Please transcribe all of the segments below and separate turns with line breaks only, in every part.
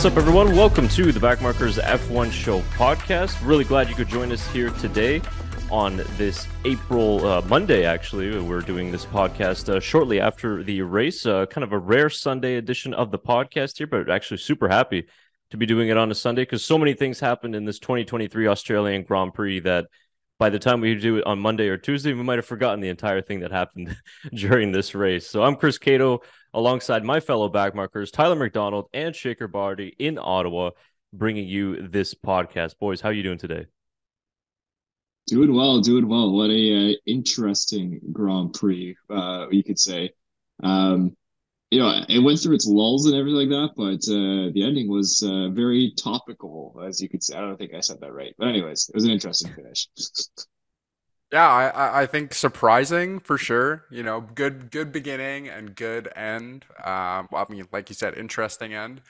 What's up, everyone? Welcome to the Backmarkers F1 Show podcast. Really glad you could join us here today on this April uh, Monday. Actually, we're doing this podcast uh, shortly after the race. Uh, kind of a rare Sunday edition of the podcast here, but actually super happy to be doing it on a Sunday because so many things happened in this 2023 Australian Grand Prix that by the time we do it on Monday or Tuesday, we might have forgotten the entire thing that happened during this race. So I'm Chris Cato alongside my fellow backmarkers, Tyler McDonald and Shaker Barty in Ottawa, bringing you this podcast. Boys, how are you doing today?
Doing well, doing well. What a uh, interesting Grand Prix, uh, you could say. Um, you know, it went through its lulls and everything like that, but uh, the ending was uh, very topical, as you could say. I don't think I said that right, but anyways, it was an interesting finish.
Yeah, I, I think surprising for sure. You know, good good beginning and good end. Um, I mean, like you said, interesting end.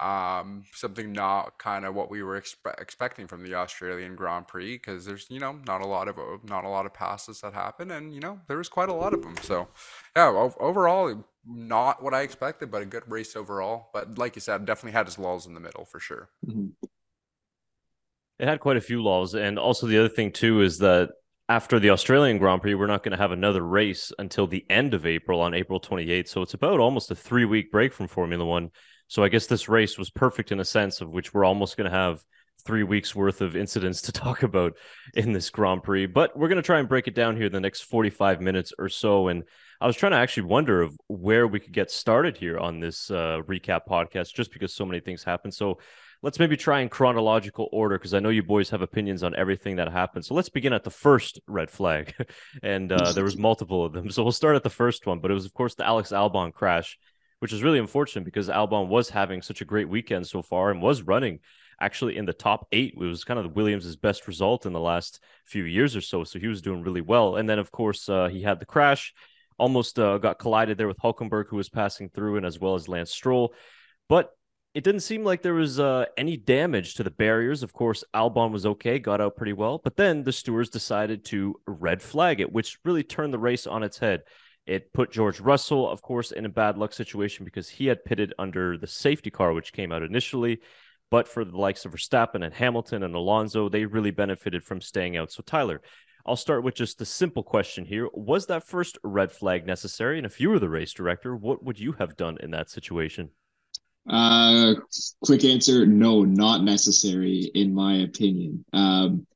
Um, something not kind of what we were expe- expecting from the Australian Grand Prix because there's you know not a lot of not a lot of passes that happen, and you know there was quite a lot of them. So yeah, overall not what I expected, but a good race overall. But like you said, definitely had its lulls in the middle for sure. Mm-hmm.
It had quite a few lulls, and also the other thing too is that after the Australian Grand Prix, we're not going to have another race until the end of April on April 28th. So it's about almost a three week break from Formula One. So I guess this race was perfect in a sense of which we're almost going to have three weeks worth of incidents to talk about in this Grand Prix. But we're going to try and break it down here in the next 45 minutes or so. And I was trying to actually wonder of where we could get started here on this uh, recap podcast, just because so many things happen. So let's maybe try in chronological order because I know you boys have opinions on everything that happened. So let's begin at the first red flag, and uh, there was multiple of them. So we'll start at the first one, but it was of course the Alex Albon crash, which is really unfortunate because Albon was having such a great weekend so far and was running actually in the top eight. It was kind of Williams' best result in the last few years or so. So he was doing really well. And then of course uh, he had the crash. Almost uh, got collided there with Hulkenberg, who was passing through, and as well as Lance Stroll. But it didn't seem like there was uh, any damage to the barriers. Of course, Albon was okay, got out pretty well, but then the stewards decided to red flag it, which really turned the race on its head. It put George Russell, of course, in a bad luck situation because he had pitted under the safety car, which came out initially. But for the likes of Verstappen and Hamilton and Alonso, they really benefited from staying out. So, Tyler, I'll start with just a simple question here. Was that first red flag necessary? And if you were the race director, what would you have done in that situation?
Uh, quick answer: No, not necessary, in my opinion. Um,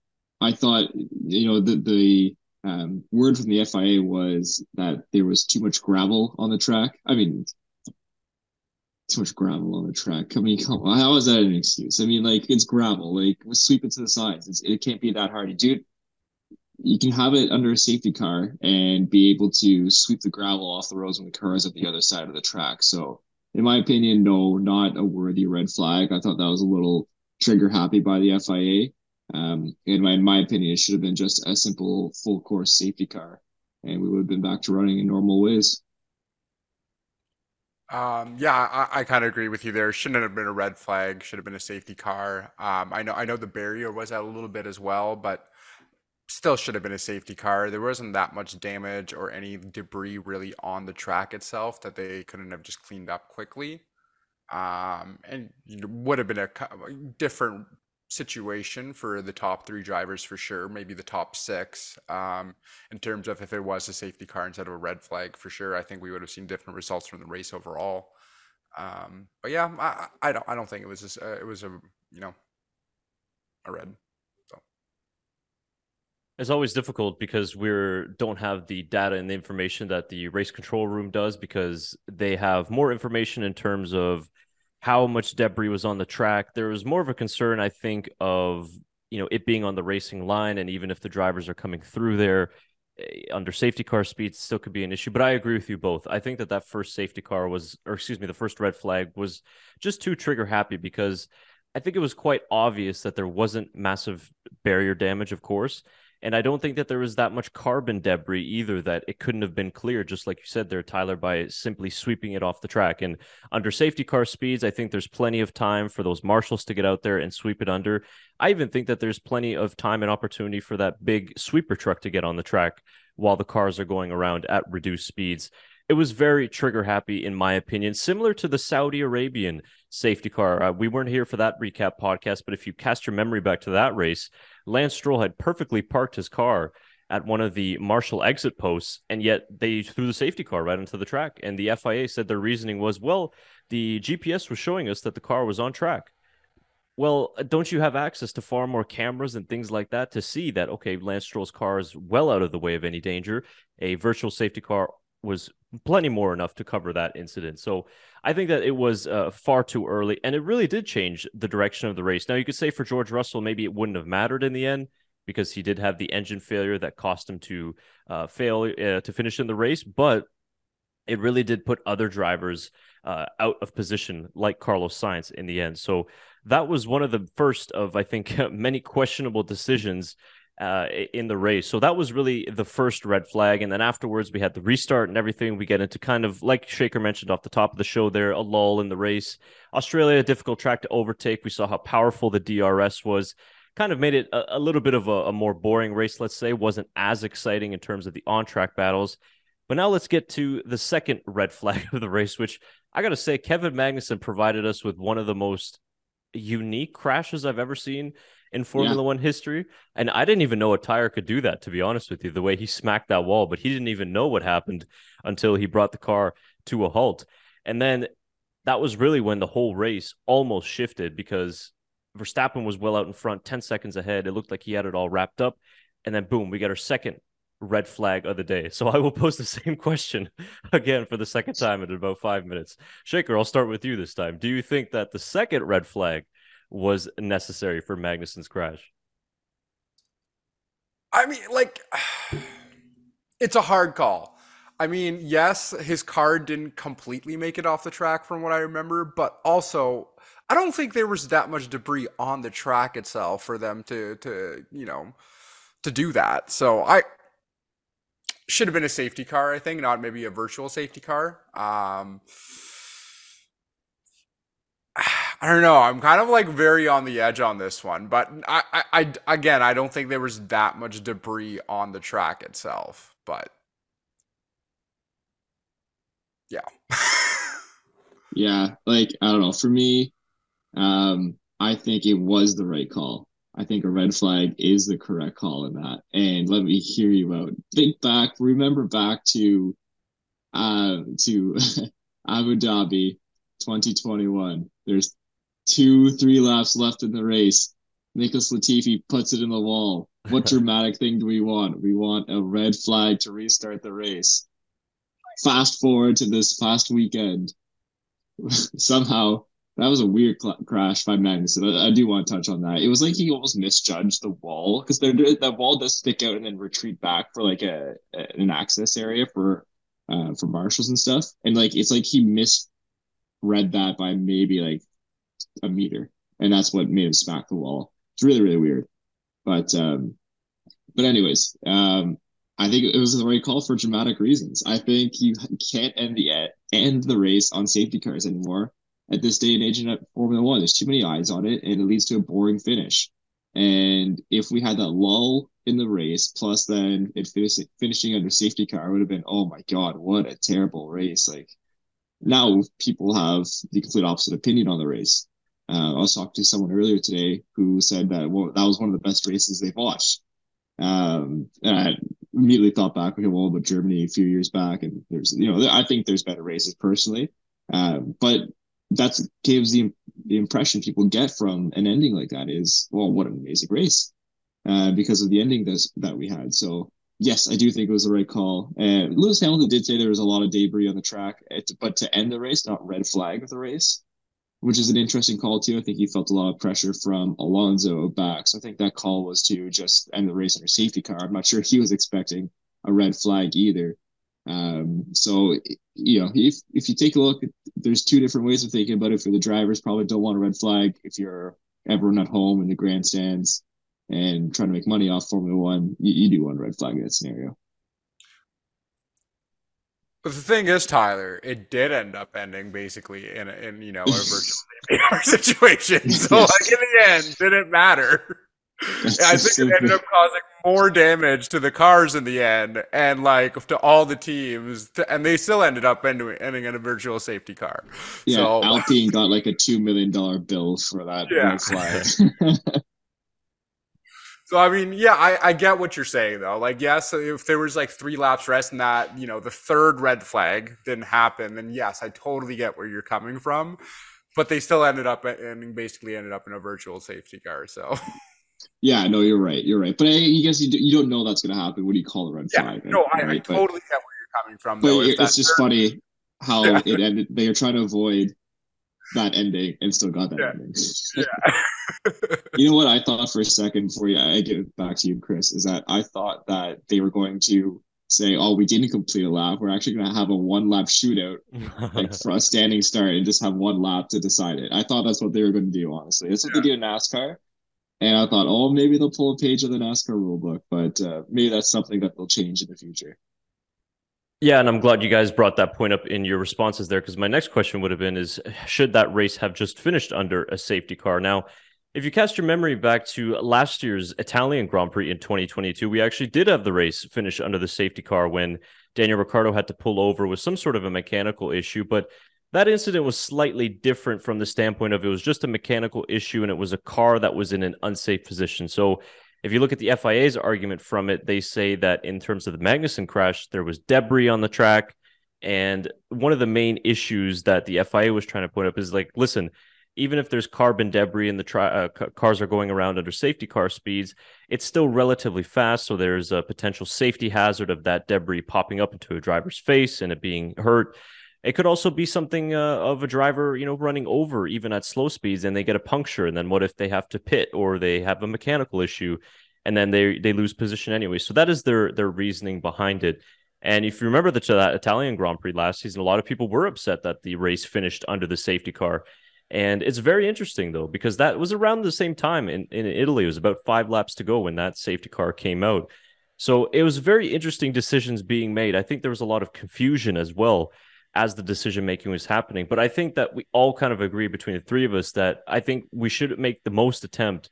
I thought, you know, the the um, word from the FIA was that there was too much gravel on the track. I mean, too much gravel on the track. I mean, come on, how is that an excuse? I mean, like it's gravel, like sweep it to the sides. It's, it can't be that hard, dude. You can have it under a safety car and be able to sweep the gravel off the roads when the car is at the other side of the track. So in my opinion, no, not a worthy red flag. I thought that was a little trigger happy by the FIA. Um, in my, in my opinion, it should have been just a simple full course safety car, and we would have been back to running in normal ways.
Um, yeah, I, I kind of agree with you there. Shouldn't have been a red flag. Should have been a safety car. Um, I know, I know the barrier was out a little bit as well, but still should have been a safety car. There wasn't that much damage or any debris really on the track itself that they couldn't have just cleaned up quickly. Um, and would have been a different situation for the top three drivers for sure, maybe the top six. Um, in terms of if it was a safety car instead of a red flag, for sure, I think we would have seen different results from the race overall. Um, but yeah, I, I don't I don't think it was just, uh, it was a you know a red.
It's always difficult because we don't have the data and the information that the race control room does because they have more information in terms of how much debris was on the track. There was more of a concern, I think, of you know it being on the racing line, and even if the drivers are coming through there eh, under safety car speeds, still could be an issue. But I agree with you both. I think that that first safety car was, or excuse me, the first red flag was just too trigger happy because I think it was quite obvious that there wasn't massive barrier damage, of course. And I don't think that there was that much carbon debris either that it couldn't have been cleared, just like you said there, Tyler, by simply sweeping it off the track. And under safety car speeds, I think there's plenty of time for those marshals to get out there and sweep it under. I even think that there's plenty of time and opportunity for that big sweeper truck to get on the track while the cars are going around at reduced speeds. It was very trigger happy, in my opinion, similar to the Saudi Arabian safety car. Uh, we weren't here for that recap podcast, but if you cast your memory back to that race, Lance Stroll had perfectly parked his car at one of the marshal exit posts, and yet they threw the safety car right into the track. And the FIA said their reasoning was, well, the GPS was showing us that the car was on track. Well, uh, don't you have access to far more cameras and things like that to see that, okay, Lance Stroll's car is well out of the way of any danger? A virtual safety car was plenty more enough to cover that incident. So I think that it was uh, far too early, and it really did change the direction of the race. Now, you could say for George Russell, maybe it wouldn't have mattered in the end because he did have the engine failure that cost him to uh, fail uh, to finish in the race, but it really did put other drivers uh, out of position, like Carlos Sainz, in the end. So that was one of the first of, I think, many questionable decisions uh, in the race. So that was really the first red flag. And then afterwards, we had the restart and everything. We get into kind of like Shaker mentioned off the top of the show there, a lull in the race. Australia, difficult track to overtake. We saw how powerful the DRS was. Kind of made it a, a little bit of a, a more boring race, let's say. Wasn't as exciting in terms of the on track battles. But now let's get to the second red flag of the race, which I got to say, Kevin Magnussen provided us with one of the most unique crashes I've ever seen in Formula yeah. One history. And I didn't even know a tire could do that, to be honest with you, the way he smacked that wall, but he didn't even know what happened until he brought the car to a halt. And then that was really when the whole race almost shifted because Verstappen was well out in front, 10 seconds ahead. It looked like he had it all wrapped up. And then, boom, we got our second red flag of the day. So I will pose the same question again for the second time in about five minutes. Shaker, I'll start with you this time. Do you think that the second red flag was necessary for Magnussen's crash?
I mean, like, it's a hard call. I mean, yes, his car didn't completely make it off the track from what I remember, but also I don't think there was that much debris on the track itself for them to to, you know, to do that. So I should have been a safety car, I think, not maybe a virtual safety car. Um, I don't know. I'm kind of like very on the edge on this one, but I, I, I, again, I don't think there was that much debris on the track itself. But yeah,
yeah. Like I don't know. For me, um, I think it was the right call. I think a red flag is the correct call in that. And let me hear you out. Think back, remember back to uh to Abu Dhabi 2021. There's two, three laps left in the race. Nicholas Latifi puts it in the wall. What dramatic thing do we want? We want a red flag to restart the race. Fast forward to this past weekend. Somehow that was a weird cl- crash by Magnussen. I, I, do want to touch on that. It was like he almost misjudged the wall because that wall does stick out and then retreat back for like a, a an access area for uh for marshals and stuff. And like it's like he misread that by maybe like a meter, and that's what made him smack the wall. It's really really weird. But um, but anyways, um, I think it was the right call for dramatic reasons. I think you can't end the end the race on safety cars anymore at this day and age in Formula One. There's too many eyes on it, and it leads to a boring finish. And if we had that lull in the race, plus then it finish, finishing under safety car, would have been, oh my god, what a terrible race! Like now, people have the complete opposite opinion on the race. Uh, I was talking to someone earlier today who said that well, that was one of the best races they've watched. Um, and I immediately thought back, okay, well, about Germany a few years back, and there's, you know, I think there's better races personally. Um, but that gives the the impression people get from an ending like that is well what an amazing race uh, because of the ending that that we had so yes i do think it was the right call uh, lewis hamilton did say there was a lot of debris on the track but to end the race not red flag of the race which is an interesting call too i think he felt a lot of pressure from alonso back so i think that call was to just end the race under safety car i'm not sure he was expecting a red flag either um, so you know, if if you take a look, there's two different ways of thinking about it. For the drivers, probably don't want a red flag. If you're everyone at home in the grandstands and trying to make money off Formula One, you, you do want a red flag in that scenario.
But the thing is, Tyler, it did end up ending basically in, a, in you know a virtual situation. So like in the end, didn't matter. I think it ended up causing more damage to the cars in the end, and like to all the teams, to, and they still ended up ending, ending in a virtual safety car.
Yeah, so, Alpine got like a two million dollar bill for that yeah.
So I mean, yeah, I, I get what you're saying though. Like, yes, if there was like three laps rest and that, you know, the third red flag didn't happen, then yes, I totally get where you're coming from. But they still ended up and basically ended up in a virtual safety car. So
Yeah, no, you're right. You're right. But I, guess you, do, you don't know that's going to happen. What do you call a red
yeah,
flag?
No, I, right? I totally but, get where you're coming from.
But though, it's just funny how yeah. it ended. They are trying to avoid that ending and still got that yeah. ending. yeah. you know what I thought for a second before you, I get it back to you, Chris, is that I thought that they were going to say, "Oh, we didn't complete a lap. We're actually going to have a one lap shootout, like for a standing start, and just have one lap to decide it." I thought that's what they were going to do. Honestly, that's what yeah. they do in NASCAR. And I thought, oh, maybe they'll pull a page of the NASCAR rulebook, but uh, maybe that's something that they'll change in the future.
Yeah, and I'm glad you guys brought that point up in your responses there because my next question would have been is should that race have just finished under a safety car? Now, if you cast your memory back to last year's Italian Grand Prix in 2022, we actually did have the race finish under the safety car when Daniel Ricciardo had to pull over with some sort of a mechanical issue, but that incident was slightly different from the standpoint of it was just a mechanical issue and it was a car that was in an unsafe position. So if you look at the FIA's argument from it, they say that in terms of the Magnussen crash, there was debris on the track. And one of the main issues that the FIA was trying to point up is like, listen, even if there's carbon debris and the tri- uh, cars are going around under safety car speeds, it's still relatively fast. So there's a potential safety hazard of that debris popping up into a driver's face and it being hurt. It could also be something uh, of a driver, you know, running over even at slow speeds and they get a puncture. And then what if they have to pit or they have a mechanical issue and then they they lose position anyway? So that is their their reasoning behind it. And if you remember the that Italian Grand Prix last season, a lot of people were upset that the race finished under the safety car. And it's very interesting though, because that was around the same time in, in Italy. It was about five laps to go when that safety car came out. So it was very interesting decisions being made. I think there was a lot of confusion as well as the decision making was happening. But I think that we all kind of agree between the three of us that I think we should make the most attempt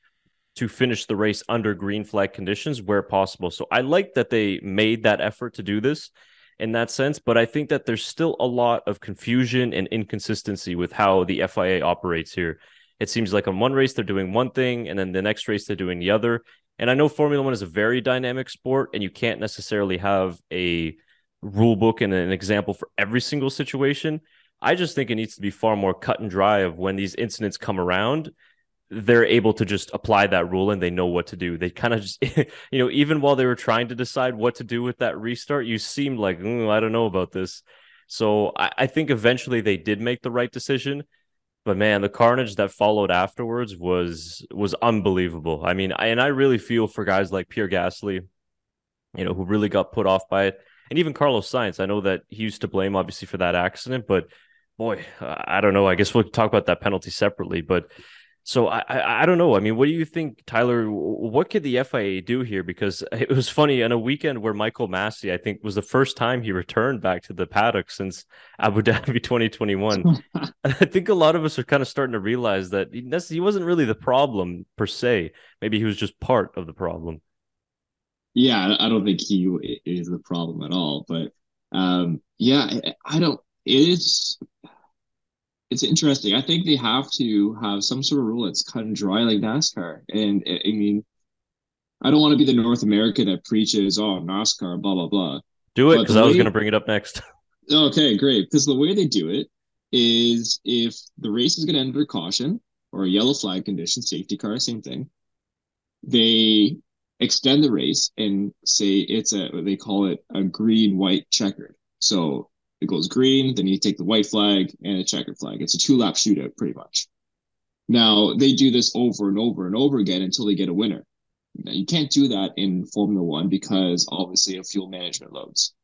to finish the race under green flag conditions where possible. So I like that they made that effort to do this in that sense, but I think that there's still a lot of confusion and inconsistency with how the FIA operates here. It seems like on one race they're doing one thing and then the next race they're doing the other. And I know Formula 1 is a very dynamic sport and you can't necessarily have a rule book and an example for every single situation. I just think it needs to be far more cut and dry of when these incidents come around, they're able to just apply that rule and they know what to do. They kind of just, you know, even while they were trying to decide what to do with that restart, you seemed like, mm, I don't know about this. So I, I think eventually they did make the right decision. But man, the carnage that followed afterwards was was unbelievable. I mean, I, and I really feel for guys like Pierre Gasly, you know, who really got put off by it and even Carlos Sainz. I know that he used to blame obviously for that accident, but boy, I don't know. I guess we'll talk about that penalty separately. But so I, I, I don't know. I mean, what do you think, Tyler? What could the FIA do here? Because it was funny on a weekend where Michael Masi, I think, was the first time he returned back to the paddock since Abu Dhabi 2021. I think a lot of us are kind of starting to realize that he wasn't really the problem per se. Maybe he was just part of the problem
yeah, I don't think he is the problem at all. But um, yeah, I don't. It is. It's interesting. I think they have to have some sort of rule that's cut and dry like NASCAR. And I mean, I don't want to be the North American that preaches, "Oh, NASCAR, blah blah blah."
Do it because I was going to bring it up next.
okay, great. Because the way they do it is if the race is going to end under caution or a yellow flag condition, safety car, same thing. They extend the race and say it's a they call it a green white checkered. So it goes green, then you take the white flag and a checkered flag. It's a two lap shootout pretty much. Now they do this over and over and over again until they get a winner. Now, you can't do that in Formula One because obviously of fuel management loads.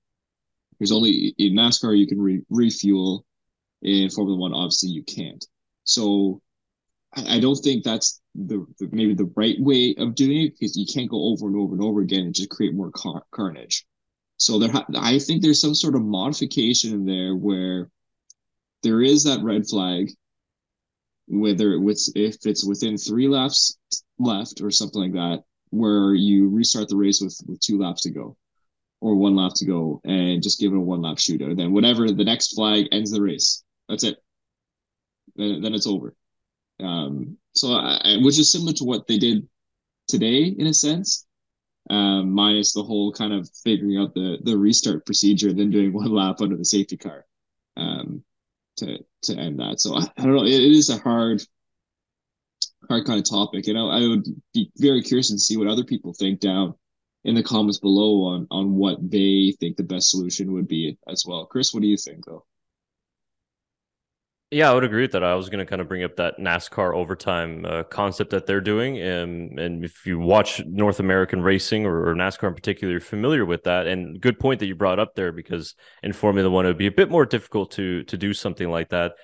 There's only in NASCAR you can re- refuel. In Formula One, obviously you can't. So I don't think that's the, the, maybe the right way of doing it because you can't go over and over and over again and just create more car- carnage. So there, ha- I think there's some sort of modification in there where there is that red flag, whether it's if it's within three laps left or something like that, where you restart the race with with two laps to go or one lap to go and just give it a one lap shootout. Then whatever the next flag ends the race. That's it. Then, then it's over. Um, so I, which is similar to what they did today in a sense, um, minus the whole kind of figuring out the the restart procedure and then doing one lap under the safety car um, to to end that. So I, I don't know. It, it is a hard hard kind of topic, and I, I would be very curious to see what other people think down in the comments below on on what they think the best solution would be as well. Chris, what do you think though?
Yeah, I would agree with that. I was going to kind of bring up that NASCAR overtime uh, concept that they're doing, and and if you watch North American racing or, or, NASCAR in particular, you're familiar with that. And good point that you brought up there because in Formula One it would be a bit more difficult to to do something like that.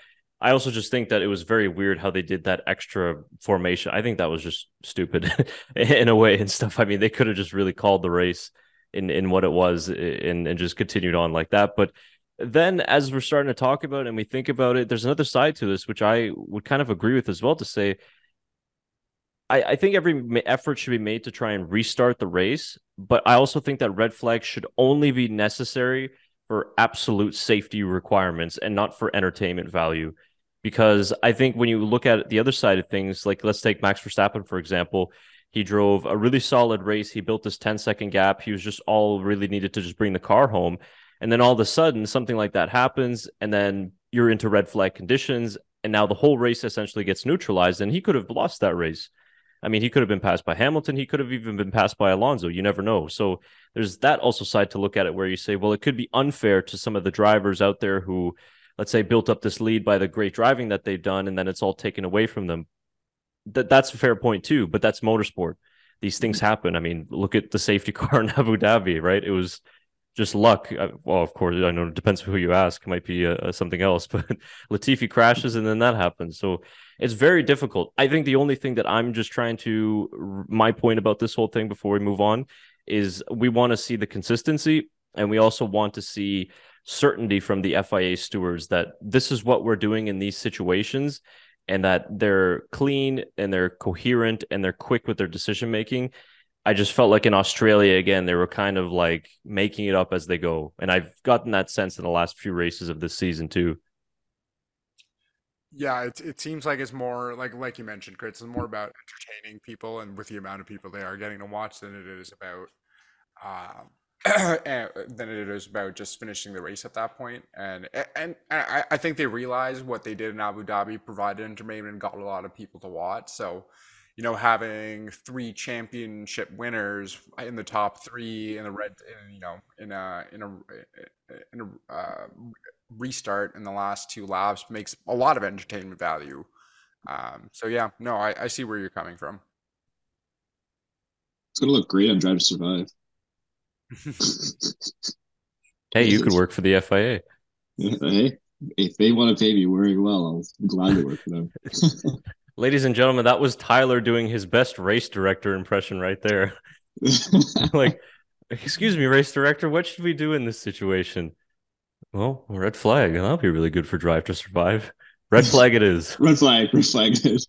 I also just think that it was very weird how they did that extra formation. I think that was just stupid in a way and stuff. I mean, they could have just really called the race in in what it was and and just continued on like that. But then as we're starting to talk about it and we think about it, there's another side to this which I would kind of agree with as well to say I, I think every effort should be made to try and restart the race, but I also think that red flags should only be necessary for absolute safety requirements and not for entertainment value. Because I think when you look at the other side of things, like let's take Max Verstappen, for example, he drove a really solid race. He built this 10 second gap. He was just all really needed to just bring the car home. And then all of a sudden, something like that happens, and then you're into red flag conditions. And now the whole race essentially gets neutralized, and he could have lost that race. I mean, he could have been passed by Hamilton. He could have even been passed by Alonso. You never know. So there's that also side to look at it where you say, well, it could be unfair to some of the drivers out there who, let's say, built up this lead by the great driving that they've done, and then it's all taken away from them. That that's a fair point too, but that's motorsport. These things mm-hmm. happen. I mean, look at the safety car in Abu Dhabi, right? It was just luck. Uh, well, of course, I know it depends who you ask. It might be uh, something else, but Latifi crashes and then that happens. So it's very difficult. I think the only thing that I'm just trying to, my point about this whole thing before we move on is we want to see the consistency and we also want to see certainty from the FIA stewards that this is what we're doing in these situations and that they're clean and they're coherent and they're quick with their decision making I just felt like in Australia again, they were kind of like making it up as they go. And I've gotten that sense in the last few races of this season too.
Yeah, it it seems like it's more like like you mentioned, Chris, it's more about entertaining people and with the amount of people they are getting to watch than it is about um than it is about just finishing the race at that point. And and, and I, I think they realized what they did in Abu Dhabi provided entertainment and got a lot of people to watch. So you know, having three championship winners in the top three in the red, in, you know, in a in a in a uh, restart in the last two laps makes a lot of entertainment value. Um, so yeah, no, I, I see where you're coming from.
It's gonna look great on Drive to Survive.
hey, you could work for the FIA.
Hey, if they want to pay me very well, I'll gladly work for them.
Ladies and gentlemen, that was Tyler doing his best race director impression right there. like, excuse me, race director, what should we do in this situation? Well, red flag. And that'll be really good for Drive to Survive. Red flag it is.
red flag. Red flag it is.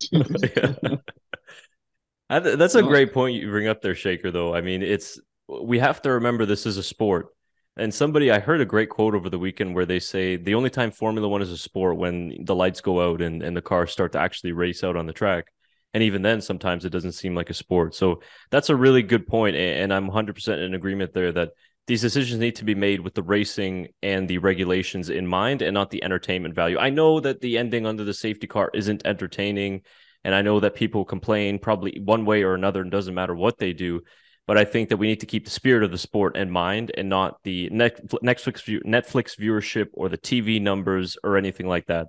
That's a great point you bring up there, Shaker. Though I mean, it's we have to remember this is a sport. And somebody, I heard a great quote over the weekend where they say the only time Formula One is a sport when the lights go out and, and the cars start to actually race out on the track. And even then, sometimes it doesn't seem like a sport. So that's a really good point, And I'm 100% in agreement there that these decisions need to be made with the racing and the regulations in mind and not the entertainment value. I know that the ending under the safety car isn't entertaining. And I know that people complain probably one way or another, and doesn't matter what they do. But I think that we need to keep the spirit of the sport in mind and not the Netflix Netflix viewership or the TV numbers or anything like that.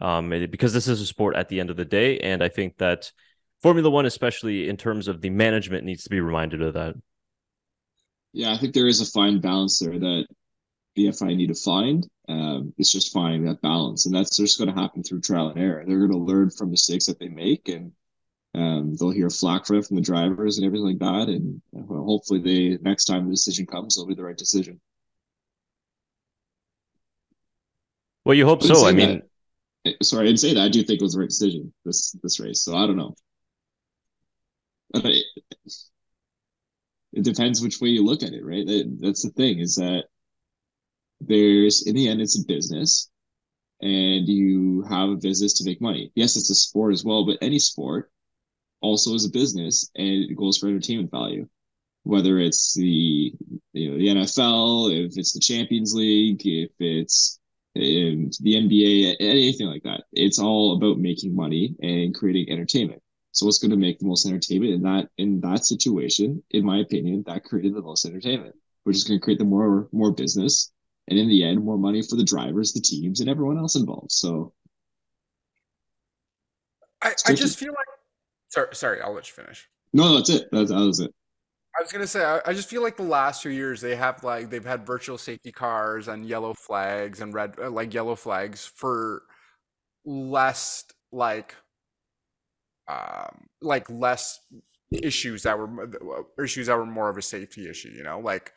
Um, because this is a sport at the end of the day, and I think that Formula One, especially in terms of the management, needs to be reminded of that.
Yeah, I think there is a fine balance there that the FI need to find. Um, it's just finding that balance, and that's just going to happen through trial and error. They're going to learn from mistakes that they make, and um, they'll hear flack for it from the drivers and everything like that. And well, hopefully, they next time the decision comes, it'll be the right decision.
Well, you hope so. I mean,
sorry, I didn't say that. I do think it was the right decision this this race. So I don't know. It, it depends which way you look at it, right? That's the thing is that there's in the end it's a business and you have a business to make money. Yes, it's a sport as well, but any sport also is a business and it goes for entertainment value. Whether it's the you know the NFL, if it's the Champions League, if it's in the NBA, anything like that, it's all about making money and creating entertainment. So what's going to make the most entertainment in that in that situation, in my opinion, that created the most entertainment, which is going to create the more more business and in the end, more money for the drivers, the teams, and everyone else involved. So
I, I just feel like sorry, sorry, I'll let you finish.
No, that's it. That's that was it.
I was gonna say, I, I just feel like the last few years they have like they've had virtual safety cars and yellow flags and red uh, like yellow flags for less like um like less issues that were uh, issues that were more of a safety issue. You know, like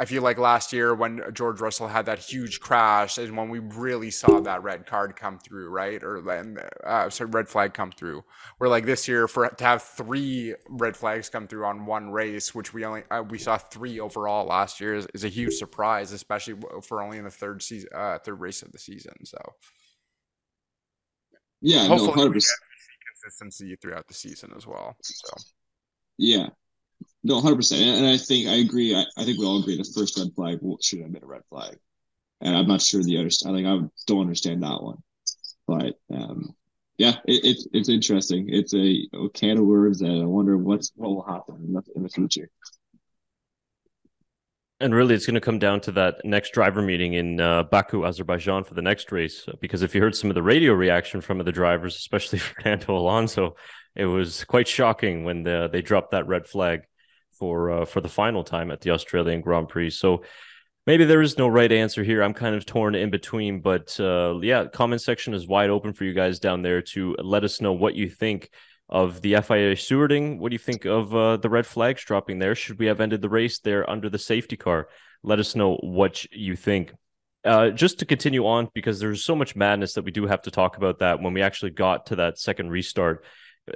I feel like last year when George Russell had that huge crash is when we really saw that red card come through, right? Or then, uh, sorry, red flag come through. Where like this year, for to have three red flags come through on one race, which we only uh, we saw three overall last year, is, is, a huge surprise, especially for only in the third season, uh, third race of the season. So
yeah, hopefully no, we
consistency throughout the season as well. So
yeah, no, hundred percent, and I think I agree. I, I, think we all agree the first red flag should have been a red flag, and I'm not sure the other. I think I don't understand that one, but um, yeah, it, it's it's interesting. It's a, a can of worms, and I wonder what's what will happen in the, in the future.
And really, it's going to come down to that next driver meeting in uh, Baku, Azerbaijan, for the next race. Because if you heard some of the radio reaction from the drivers, especially Fernando Alonso, it was quite shocking when the, they dropped that red flag for uh, for the final time at the Australian Grand Prix. So maybe there is no right answer here. I'm kind of torn in between, but uh, yeah, comment section is wide open for you guys down there to let us know what you think of the FIA stewarding. What do you think of uh, the red flags dropping there? Should we have ended the race there under the safety car? Let us know what you think. Uh, just to continue on, because there's so much madness that we do have to talk about that when we actually got to that second restart.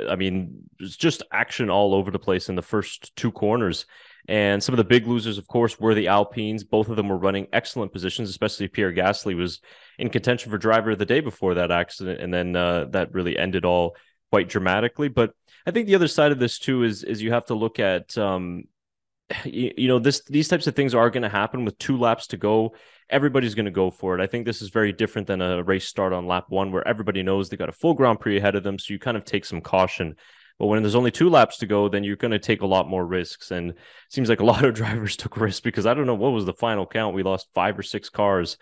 I mean, it's just action all over the place in the first two corners. And some of the big losers, of course, were the Alpines. Both of them were running excellent positions, especially Pierre Gasly was in contention for driver of the day before that accident. And then uh, that really ended all quite dramatically. But I think the other side of this too is is you have to look at um, you, you know this these types of things are going to happen with two laps to go everybody's going to go for it. I think this is very different than a race start on lap one where everybody knows they got a full grand prix ahead of them so you kind of take some caution. But when there's only two laps to go then you're going to take a lot more risks. And seems like a lot of drivers took risks because i don't know what was the final count? We lost five or six cars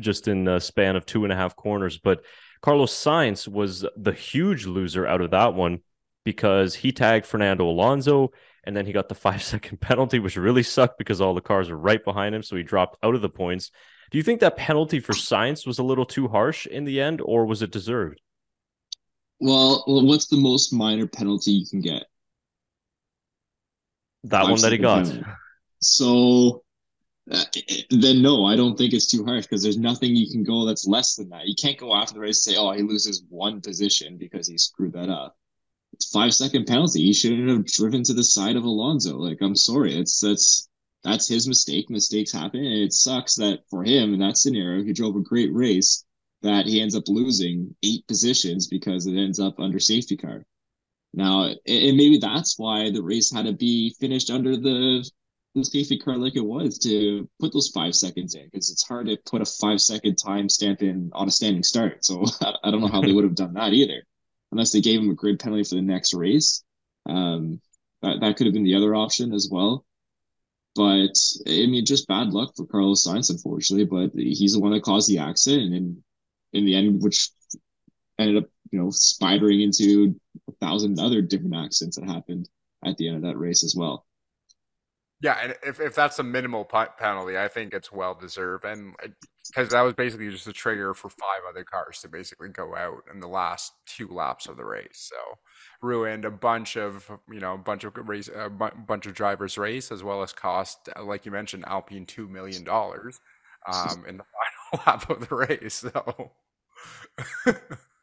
just in the span of two and a half corners. But carlos sainz was the huge loser out of that one because he tagged fernando alonso and then he got the five second penalty, which really sucked because all the cars are right behind him. So he dropped out of the points. Do you think that penalty for Sainz was a little too harsh in the end, or was it deserved?
Well, well what's the most minor penalty you can get?
That five one that he got.
Penalty. So uh, then no, I don't think it's too harsh because there's nothing you can go that's less than that. You can't go after the race and say, "Oh, he loses one position because he screwed that up." Five second penalty. He shouldn't have driven to the side of Alonso. Like, I'm sorry. It's that's that's his mistake. Mistakes happen. And it sucks that for him in that scenario, he drove a great race that he ends up losing eight positions because it ends up under safety car. Now, and maybe that's why the race had to be finished under the, the safety car like it was to put those five seconds in because it's hard to put a five second time stamp in on a standing start. So I don't know how they would have done that either unless they gave him a grid penalty for the next race. Um, that, that could have been the other option as well. But I mean, just bad luck for Carlos Sainz, unfortunately. But he's the one that caused the accident, and in, in the end, which ended up, you know, spidering into a thousand other different accidents that happened at the end of that race as well.
Yeah, and if, if that's a minimal penalty, I think it's well deserved, and because that was basically just a trigger for five other cars to basically go out in the last two laps of the race. So ruined a bunch of you know a bunch of race a bunch of drivers' race as well as cost, like you mentioned, Alpine two million dollars um, in the final lap of the race. So.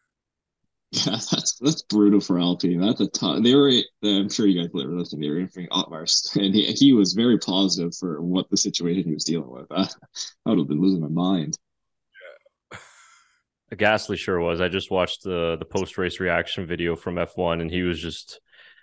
Yeah, that's that's brutal for Alpine. That's a tough. They were. I'm sure you guys were listening. They were interviewing Otmar, and he, he was very positive for what the situation he was dealing with. I, I would have been losing my mind.
Yeah. Gasly sure was. I just watched the the post race reaction video from F1, and he was just.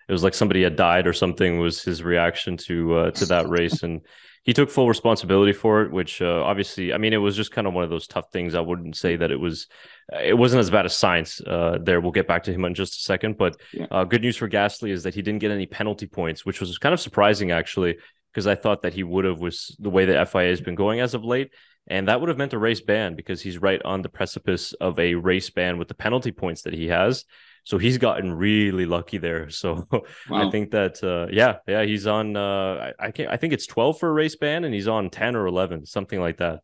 It was like somebody had died or something. Was his reaction to uh, to that race, and he took full responsibility for it, which uh, obviously, I mean, it was just kind of one of those tough things. I wouldn't say that it was, it wasn't as bad as Sainz. Uh, there, we'll get back to him in just a second. But yeah. uh, good news for Gasly is that he didn't get any penalty points, which was kind of surprising actually, because I thought that he would have was the way that FIA has been going as of late. And that would have meant a race ban because he's right on the precipice of a race ban with the penalty points that he has. So he's gotten really lucky there. So wow. I think that uh, yeah, yeah, he's on. Uh, I, I can't. I think it's twelve for a race ban, and he's on ten or eleven, something like that.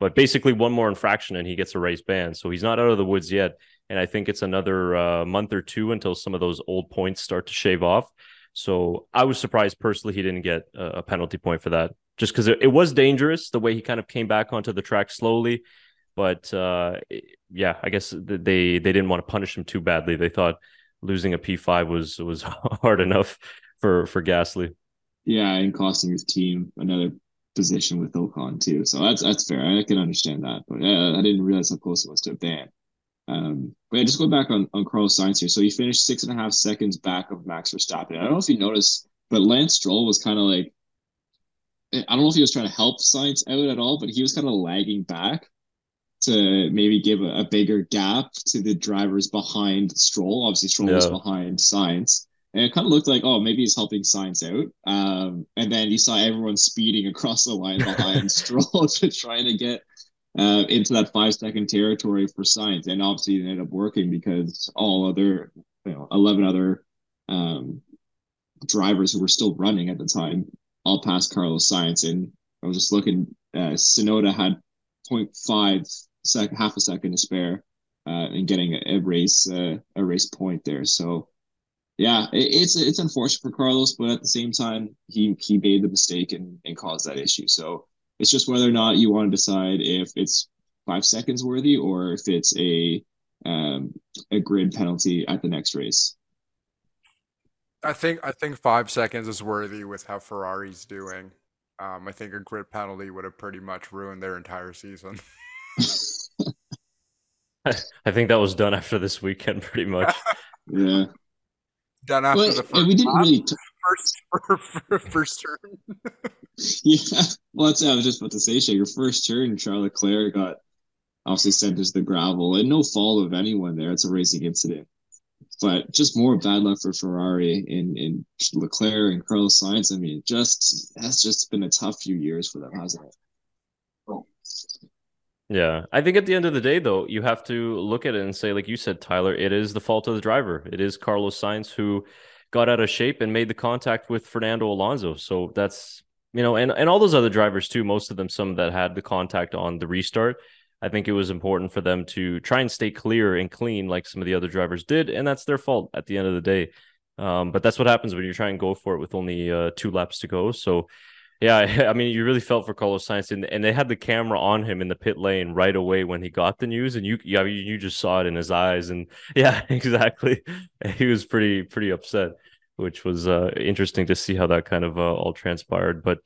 But basically, one more infraction, and he gets a race ban. So he's not out of the woods yet. And I think it's another uh, month or two until some of those old points start to shave off. So I was surprised personally he didn't get a, penalty point for that, just because it, it was dangerous the way he kind of came back onto the track slowly but uh, yeah, I guess they they didn't want to punish him too badly. They thought losing a P five was was hard enough for for Gasly.
Yeah, and costing his team another position with Ocon too. So that's that's fair. I can understand that, but uh, I didn't realize how close it was to a ban. Um, but yeah, just go back on on Carlos Sainz here. So he finished six and a half seconds back of Max Verstappen. I don't know if you noticed, but Lance Stroll was kind of like, I don't know if he was trying to help Sainz out at all, but he was kind of lagging back to maybe give a, a, bigger gap to the drivers behind Stroll. Obviously, Stroll yeah. was behind Sainz. And it kind of looked like, oh, maybe he's helping Sainz out. Um, and then you saw everyone speeding across the line behind Stroll to trying to get uh, into that five second territory for Sainz. And obviously, it ended up working because all other, you know, 11 other um, drivers who were still running at the time all passed Carlos Sainz. And I was just looking, uh, Tsunoda had 0.5 sec, half a second to spare, uh, and getting a, a race uh, a race point there. So yeah, it, it's it's unfortunate for Carlos, but at the same time, he he made the mistake and, and caused that issue. So it's just whether or not you want to decide if it's five seconds worthy or if it's a um, a grid penalty at the next race.
I think I think five seconds is worthy with how Ferrari's doing. Um, I think a grid penalty would have pretty much ruined their entire season.
I think that was done after this weekend, pretty much.
yeah.
Done after but, the first.
we didn't really t-
first first turn.
yeah, well, that's I was just about to say, Shaker. First turn, Charles Leclerc got obviously sent into the gravel, and no fault of anyone there. It's a racing incident, but just more bad luck for Ferrari in in Leclerc and Carlos Sainz. I mean, just that's just been a tough few years for them, hasn't it?
Yeah. I think at the end of the day, though, you have to look at it and say, like you said, Tyler, it is the fault of the driver. It is Carlos Sainz who got out of shape and made the contact with Fernando Alonso. So that's, you know, and, and all those other drivers too, most of them, some that had the contact on the restart. I think it was important for them to try and stay clear and clean like some of the other drivers did. And that's their fault at the end of the day. Um, but that's what happens when you try and go for it with only uh, two laps to go. So, yeah, I mean, you really felt for Carlos Sainz, and, and they had the camera on him in the pit lane right away when he got the news, and you, yeah, you, just saw it in his eyes, and yeah, exactly. He was pretty pretty upset, which was uh, interesting to see how that kind of uh, all transpired. But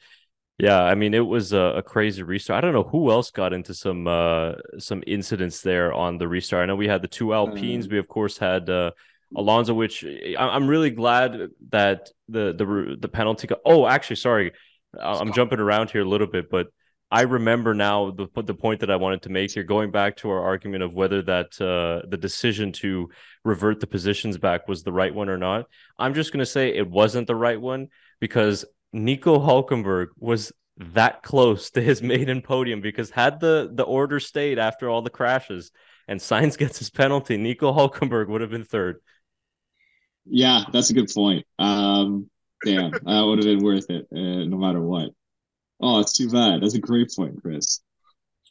yeah, I mean, it was a, a, crazy restart. I don't know who else got into some uh, some incidents there on the restart. I know we had the two Alpines. Mm. We of course had. Uh, Alonso, which I'm really glad that the the the penalty. Got, oh, actually, sorry, I'm jumping around here a little bit, but I remember now the the point that I wanted to make here, going back to our argument of whether that uh, the decision to revert the positions back was the right one or not. I'm just going to say it wasn't the right one because Nico Hulkenberg was that close to his maiden podium because had the the order stayed after all the crashes and Sainz gets his penalty, Nico Hulkenberg would have been third.
Yeah, that's a good point. Um, Damn, that would have been worth it, uh, no matter what. Oh, it's too bad. That's a great point, Chris.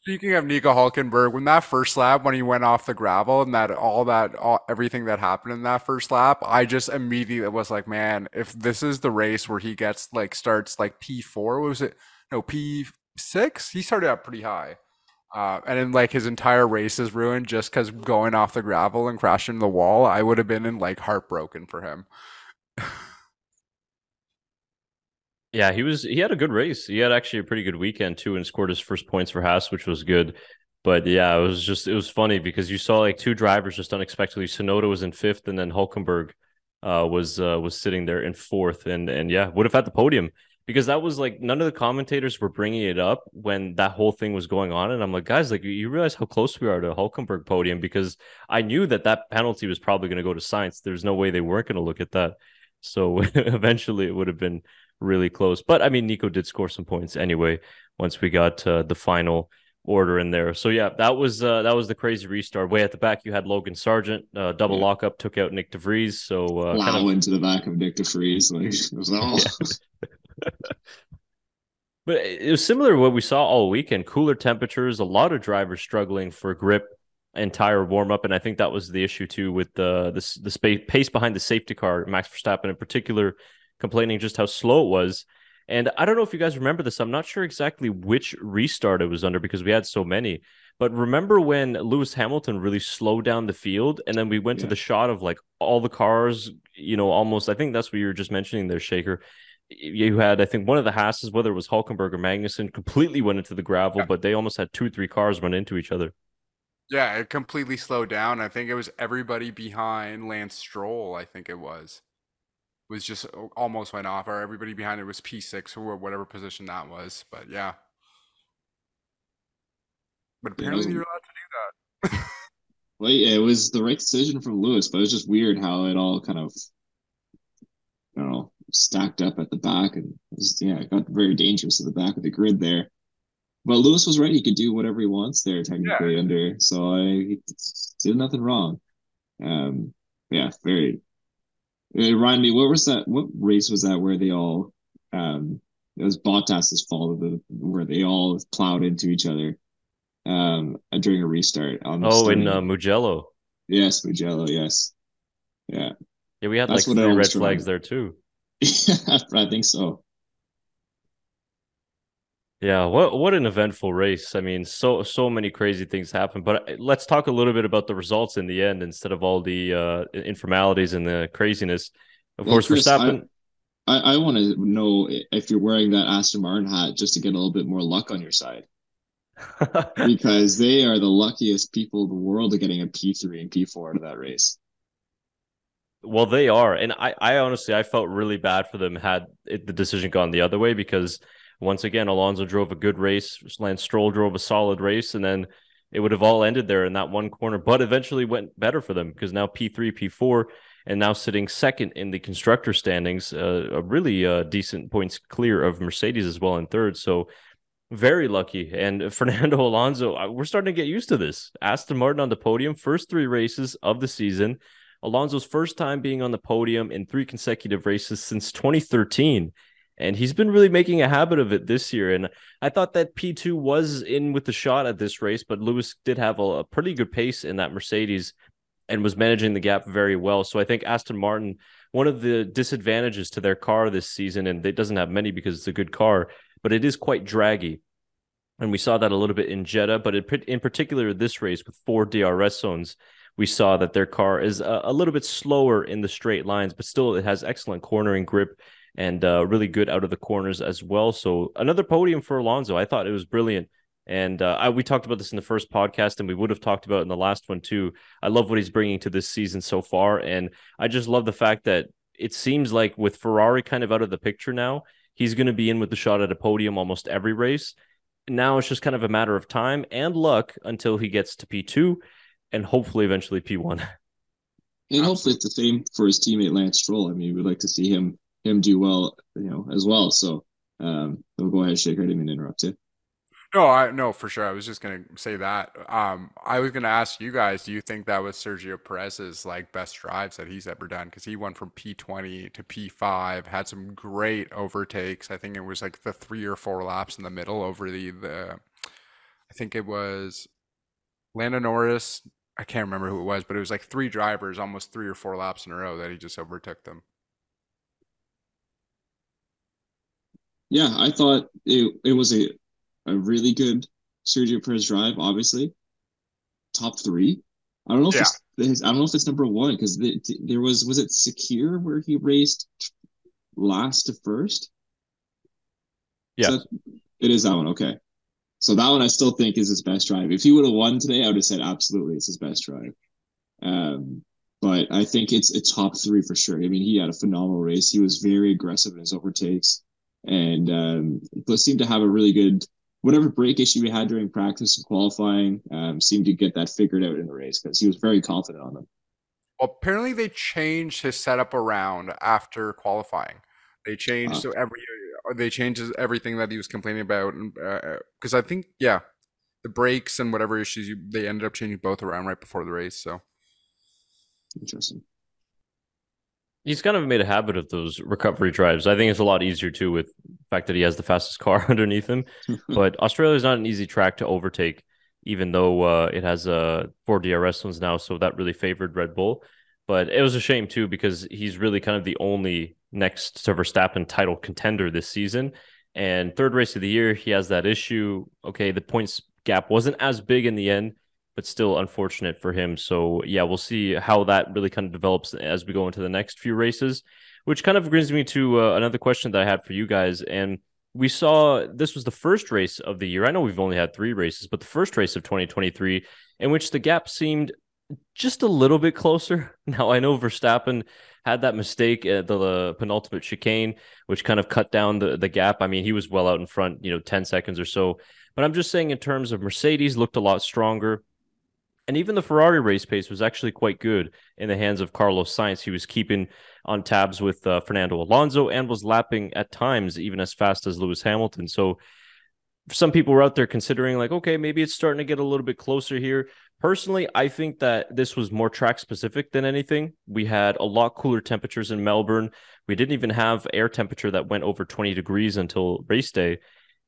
Speaking of Nico Hulkenberg, when that first lap, when he went off the gravel and that all that, all, everything that happened in that first lap, I just immediately was like, man, if this is the race where he gets like starts like P4, was it? No, P6? He started out pretty high. Uh, and then like his entire race is ruined just because going off the gravel and crashing the wall. I would have been in like heartbroken for him.
yeah, he was. He had a good race. He had actually a pretty good weekend too, and scored his first points for Haas, which was good. But yeah, it was just it was funny because you saw like two drivers just unexpectedly. Tsunoda was in fifth, and then Hulkenberg uh, was uh, was sitting there in fourth, and and yeah, would have had the podium because that was like none of the commentators were bringing it up when that whole thing was going on and i'm like guys like you realize how close we are to hulkenberg podium because i knew that that penalty was probably going to go to Sainz there's no way they weren't going to look at that so eventually it would have been really close. But i mean nico did score some points anyway once we got uh, the final order in there. So yeah that was uh, that was the crazy restart. Way at the back you had logan Sargeant uh, double yeah. lockup took out Nick de Vries so
uh, wow, kind of into the back of Nick de Vries like it was all
but it was similar to what we saw all weekend. Cooler temperatures, a lot of drivers struggling for grip entire warm up. And I think that was the issue too with the, the, the space, pace behind the safety car, Max Verstappen in particular, complaining just how slow it was. And I don't know if you guys remember this. I'm not sure exactly which restart it was under because we had so many. But remember when Lewis Hamilton really slowed down the field and then we went yeah. to the shot of like all the cars, you know, almost I think that's what you were just mentioning there, Shaker you had, I think, one of the Hasses, whether it was Hulkenberg or Magnussen, completely went into the gravel, yeah. but they almost had two, three cars run into each other.
Yeah, it completely slowed down. I think it was everybody behind Lance Stroll. I think it was was just almost went off, or everybody behind it was P six or whatever position that was. But yeah, but apparently you're allowed to do that.
well, yeah, it was the right decision from Lewis, but it was just weird how it all kind of, I don't know, stacked up at the back and was, yeah, it got very dangerous at the back of the grid there. But Lewis was right; he could do whatever he wants there, technically yeah. under. So I did nothing wrong. Um, yeah, very. It reminded me. What was that? What race was that where they all? Um, it was Bottas's fault the where they all plowed into each other. Um, during a restart
on. oh, in uh, Mugello.
Yes, Mugello. Yes. Yeah.
Yeah, we had That's like three red flags there too.
I think so.
Yeah, what what an eventful race. I mean, so so many crazy things happen. But uh, let's talk a little bit about the results in the end instead of all the uh, informalities and the craziness. Of well, course, Chris, Verstappen.
I, I, I want to know if you're wearing that Aston Martin hat just to get a little bit more luck on your side. because they are the luckiest people in the world of getting a P3 and P4 out of that race.
Well, they are, and I, I honestly, I felt really bad for them had it, the decision gone the other way because once again, Alonso drove a good race, Lance Stroll drove a solid race, and then it would have all ended there in that one corner. But eventually went better for them because now P three, P four, and now sitting second in the constructor standings, uh, a really uh, decent points clear of Mercedes as well in third. So very lucky. And Fernando Alonso, uh, we're starting to get used to this. Aston Martin on the podium, first three races of the season. Alonso's first time being on the podium in three consecutive races since 2013. And he's been really making a habit of it this year. And I thought that P2 was in with the shot at this race, but Lewis did have a, a pretty good pace in that Mercedes and was managing the gap very well. So I think Aston Martin, one of the disadvantages to their car this season, and it doesn't have many because it's a good car, but it is quite draggy. And we saw that a little bit in Jeddah, but in particular this race with four DRS zones, we saw that their car is a, a, little bit slower in the straight lines, but still it has excellent cornering grip and uh, really good out of the corners as well. So another podium for Alonso. I thought it was brilliant. And uh, I, we talked about this in the first podcast, and we would have talked about it in the last one too. I love what he's bringing to this season so far, and I just love the fact that it seems like with Ferrari kind of out of the picture now, he's going to be in with the shot at a podium almost every race. Now it's just kind of a matter of time and luck until he gets to P two and hopefully eventually P1.
And hopefully it's the same for his teammate Lance Stroll. I mean, we'd like to see him him do well, you know, as well. So um, we'll go ahead, Shaker. I didn't mean to interrupt you.
No, I no for sure. I was just gonna say that. Um, I was gonna ask you guys, do you think that was Sergio Perez's like best drives that he's ever done? Because he went from P twenty to P five, had some great overtakes. I think it was like the three or four laps in the middle over the the. I think it was Lando Norris, I can't remember who it was, but it was like three drivers, almost three or four laps in a row that he just overtook them.
Yeah, I thought it it was a a really good Sergio Perez drive, obviously. Top three. I don't know if yeah. it's, I don't know if it's number one because the, there was was it Sakhir where he raced last to first.
Yeah,
it is that one. Okay, so that one I still think is his best drive. If he would have won today, I would have said absolutely it's his best drive. Um, but I think it's a top three for sure. I mean, he had a phenomenal race. He was very aggressive in his overtakes, and um, seemed to have a really good whatever brake issue we had during practice and qualifying. Um, seemed to get that figured out in the race because he was very confident on them.
Well, apparently they changed his setup around after qualifying. They changed uh, so every they changed everything that he was complaining about, because uh, I think yeah, the brakes and whatever issues you, they ended up changing both around right before the race. So
Interesting.
He's kind of made a habit of those recovery drives. I think it's a lot easier too with the fact that he has the fastest car underneath him. but Australia is not an easy track to overtake, even though uh, it has uh, four DRS ones now. So that really favored Red Bull. But it was a shame too because he's really kind of the only next to Verstappen title contender this season. And third race of the year, he has that issue. Okay, the points gap wasn't as big in the end, but still unfortunate for him. So yeah, we'll see how that really kind of develops as we go into the next few races. Which kind of brings me to uh, another question that I had for you guys, and we saw this was the first race of the year. I know we've only had three races, but the first race of 2023 in which the gap seemed just a little bit closer. Now I know Verstappen had that mistake at the, the penultimate chicane, which kind of cut down the, the gap. I mean, he was well out in front, you know, 10 seconds or so. But I'm just saying, in terms of Mercedes, looked a lot stronger. And even the Ferrari race pace was actually quite good in the hands of Carlos Sainz. He was keeping on tabs with uh, Fernando Alonso and was lapping at times even as fast as Lewis Hamilton. So some people were out there considering like, okay, maybe it's starting to get a little bit closer here. Personally, I think that this was more track specific than anything. We had a lot cooler temperatures in Melbourne. We didn't even have air temperature that went over 20 degrees until race day.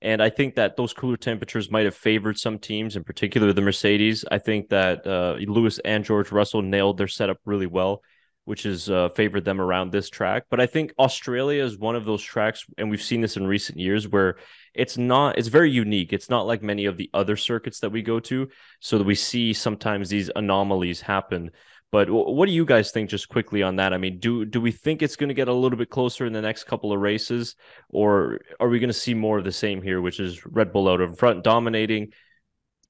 And I think that those cooler temperatures might have favored some teams, in particular the Mercedes. I think that uh, Lewis and George Russell nailed their setup really well, which has uh, favored them around this track. But I think Australia is one of those tracks, and we've seen this in recent years, where it's not, it's very unique. It's not like many of the other circuits that we go to. So that we see sometimes these anomalies happen. But what do you guys think, just quickly on that? I mean, do do we think it's going to get a little bit closer in the next couple of races, or are we going to see more of the same here, which is Red Bull out in front dominating?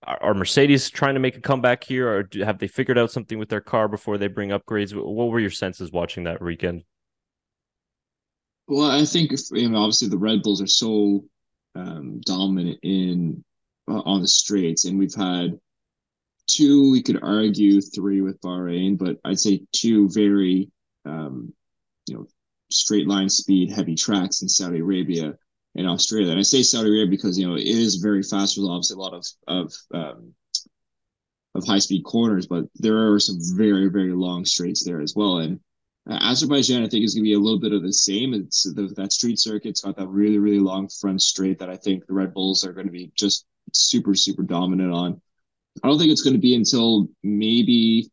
Are, Mercedes trying to make a comeback here, or do, have they figured out something with their car before they bring upgrades? What were your senses watching that weekend?
Well, I think you know, obviously the Red Bulls are so um, dominant in uh, on the straights, and we've had two, we could argue three with Bahrain, but I'd say two very, um, you know, straight line speed, heavy tracks in Saudi Arabia and Australia. And I say Saudi Arabia because you know it is very fast with obviously a lot of of um, of high speed corners, but there are some very very long straights there as well. And uh, Azerbaijan, I think, is going to be a little bit of the same. It's the, that street circuit's got that really really long front straight that I think the Red Bulls are going to be just super super dominant on. I don't think it's going to be until maybe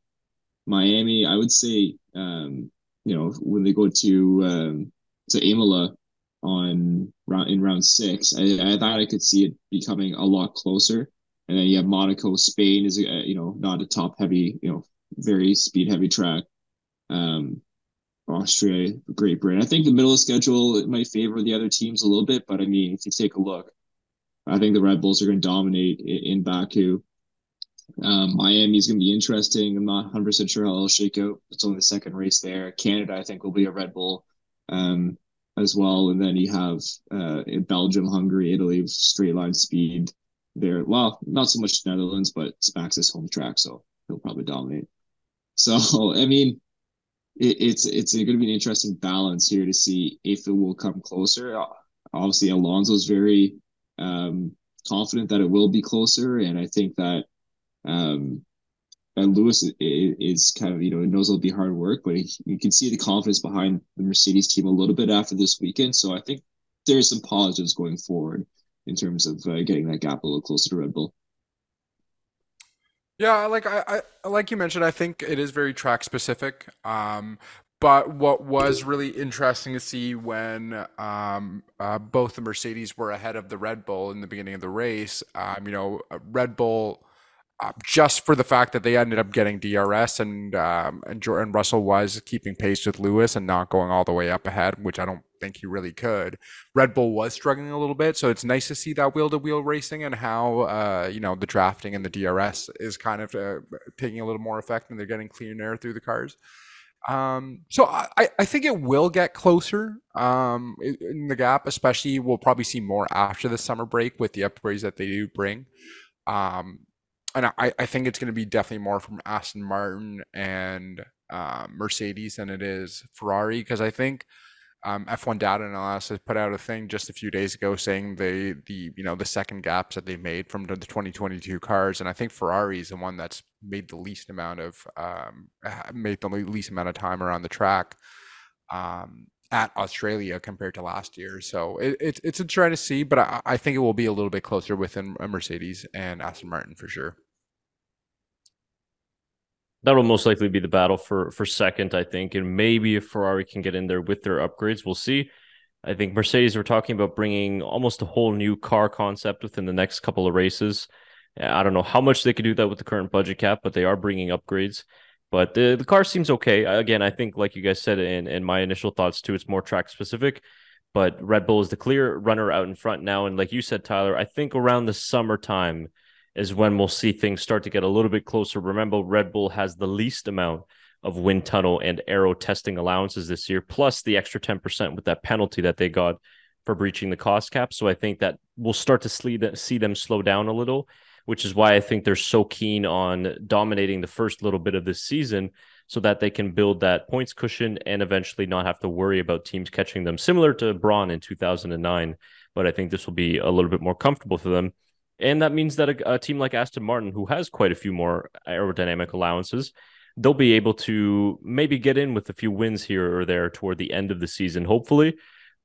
Miami. I would say, um, you know, when they go to um, to Imola on round in round six, I, I thought I could see it becoming a lot closer. And then you have Monaco, Spain is a, you know not a top heavy, you know, very speed heavy track. Um, Austria, Great Britain. I think the middle of schedule it might favor the other teams a little bit, but I mean, if you take a look, I think the Red Bulls are going to dominate in, in Baku. Um, Miami is going to be interesting. I'm not 100% sure how it'll shake out. It's only the second race there. Canada, I think, will be a Red Bull um, as well. And then you have uh, Belgium, Hungary, Italy, straight line speed there. Well, not so much Netherlands, but Spax's home track, so he'll probably dominate. So, I mean, it, it's it's going to be an interesting balance here to see if it will come closer. Obviously, Alonso's very um, confident that it will be closer, and I think that um, and Lewis is, kind of, you know, knows it'll be hard work, but you can see the confidence behind the Mercedes team a little bit after this weekend. So I think there's some positives going forward in terms of uh, getting that gap a little closer to Red Bull.
Yeah, like I, I like you mentioned, I think it is very track specific. Um, but what was really interesting to see when um, uh, both the Mercedes were ahead of the Red Bull in the beginning of the race, um, you know, Red Bull, uh, just for the fact that they ended up getting DRS and um, and George Russell was keeping pace with Lewis and not going all the way up ahead, which I don't think he really could. Red Bull was struggling a little bit, so it's nice to see that wheel to wheel racing and how uh, you know the drafting and the DRS is kind of uh, taking a little more effect and they're getting clean air through the cars. Um, so I, I think it will get closer um, in the gap, especially we'll probably see more after the summer break with the upgrades that they do bring. Um, and I, I think it's going to be definitely more from Aston Martin and uh, Mercedes than it is Ferrari because I think um, F1 Data Analysis put out a thing just a few days ago saying the the you know the second gaps that they made from the 2022 cars, and I think Ferrari is the one that's made the least amount of um, made the least amount of time around the track. Um, at Australia compared to last year. So it, it, it's interesting to see, but I, I think it will be a little bit closer within Mercedes and Aston Martin for sure
that'll most likely be the battle for for second, I think, and maybe if Ferrari can get in there with their upgrades, we'll see. I think Mercedes were talking about bringing almost a whole new car concept within the next couple of races. I don't know how much they could do that with the current budget cap, but they are bringing upgrades. But the the car seems okay. Again, I think like you guys said in in my initial thoughts too, it's more track specific. But Red Bull is the clear runner out in front now, and like you said, Tyler, I think around the summertime is when we'll see things start to get a little bit closer. Remember, Red Bull has the least amount of wind tunnel and aero testing allowances this year, plus the extra 10% with that penalty that they got for breaching the cost cap. So I think that we'll start to see them slow down a little, which is why I think they're so keen on dominating the first little bit of this season so that they can build that points cushion and eventually not have to worry about teams catching them, similar to Brawn in 2009. But I think this will be a little bit more comfortable for them. And that means that a, a, team like Aston Martin, who has quite a few more aerodynamic allowances, they'll be able to maybe get in with a few wins here or there toward the end of the season, hopefully.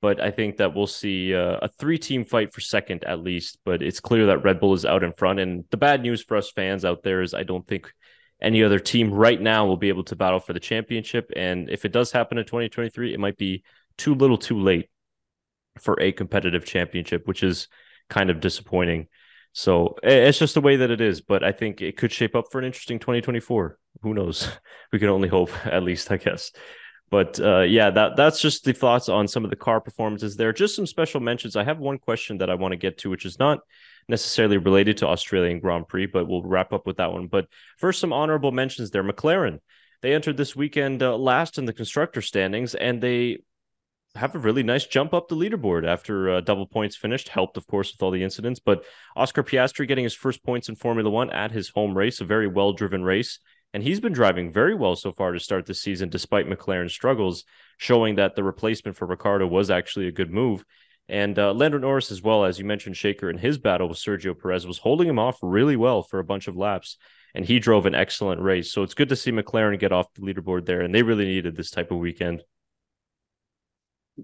But I think that we'll see uh, a three team fight for second at least. But it's clear that Red Bull is out in front. And the bad news for us fans out there is I don't think any other team right now will be able to battle for the championship. And if it does happen in 2023, it might be too little too late for a competitive championship, which is kind of disappointing. So it's just the way that it is. But I think it could shape up for an interesting 2024. Who knows? We can only hope, at least, I guess. But uh, yeah, that that's just the thoughts on some of the car performances there. are Just some special mentions. I have one question that I want to get to, which is not necessarily related to Australian Grand Prix, but we'll wrap up with that one. But first, some honorable mentions there. McLaren. They entered this weekend uh, last in the constructor standings, and they have a really nice jump up the leaderboard after uh, double points finished. Helped, of course, with all the incidents. But Oscar Piastri getting his first points in Formula One at his home race, a very well driven race. And he's been driving very well so far to start the season, despite McLaren's struggles, showing that the replacement for Ricciardo was actually a good move. And uh, Lando Norris, as well as you mentioned, Shaker in his battle with Sergio Perez was holding him off really well for a bunch of laps, and he drove an excellent race. So it's good to see McLaren get off the leaderboard there, and they really needed this type of weekend.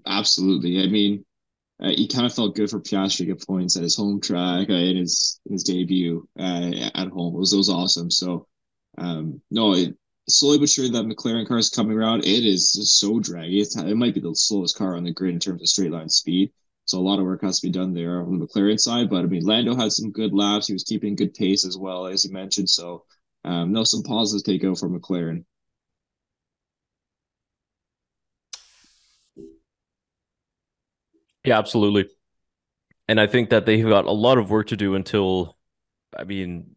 Absolutely. I mean, uh, he kind of felt good for Piastri to get points at his home track uh, in his in his debut uh, at home. It was, it was awesome. So, um, no, it, slowly but surely that McLaren car is coming around. It is so draggy. It's, it might be the slowest car on the grid in terms of straight line speed. So a lot of work has to be done there on the McLaren side. But I mean, Lando had some good laps. He was keeping good pace as well, as you mentioned. So, um, no, some positives take out for McLaren.
Yeah, absolutely. And I think that they've got a lot of work to do until, I mean,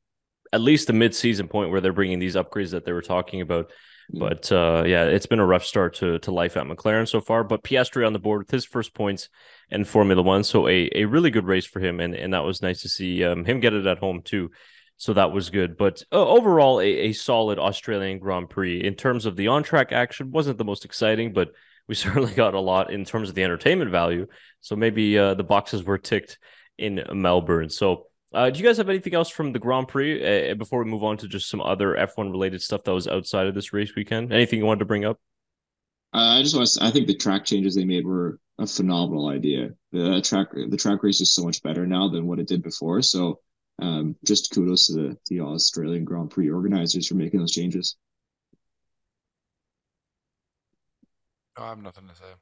at least the mid-season point where they're bringing these upgrades that they were talking about. But uh, yeah, it's been a rough start to to life at McLaren so far. But Piastri on the board with his first points in Formula One, so a, a really good race for him, and and that was nice to see um, him get it at home too. So that was good. But uh, overall, a, a solid Australian Grand Prix in terms of the on track action wasn't the most exciting, but we certainly got a lot in terms of the entertainment value. So maybe uh, the boxes were ticked in Melbourne. So uh, do you guys have anything else from the Grand Prix uh, before we move on to just some other F1 related stuff that was outside of this race weekend? Anything you wanted to bring up?
Uh, I just want to. I think the track changes they made were a phenomenal idea. The track, the track race is so much better now than what it did before. So, um, just kudos to the, the Australian Grand Prix organizers for making those changes.
I have nothing to
say.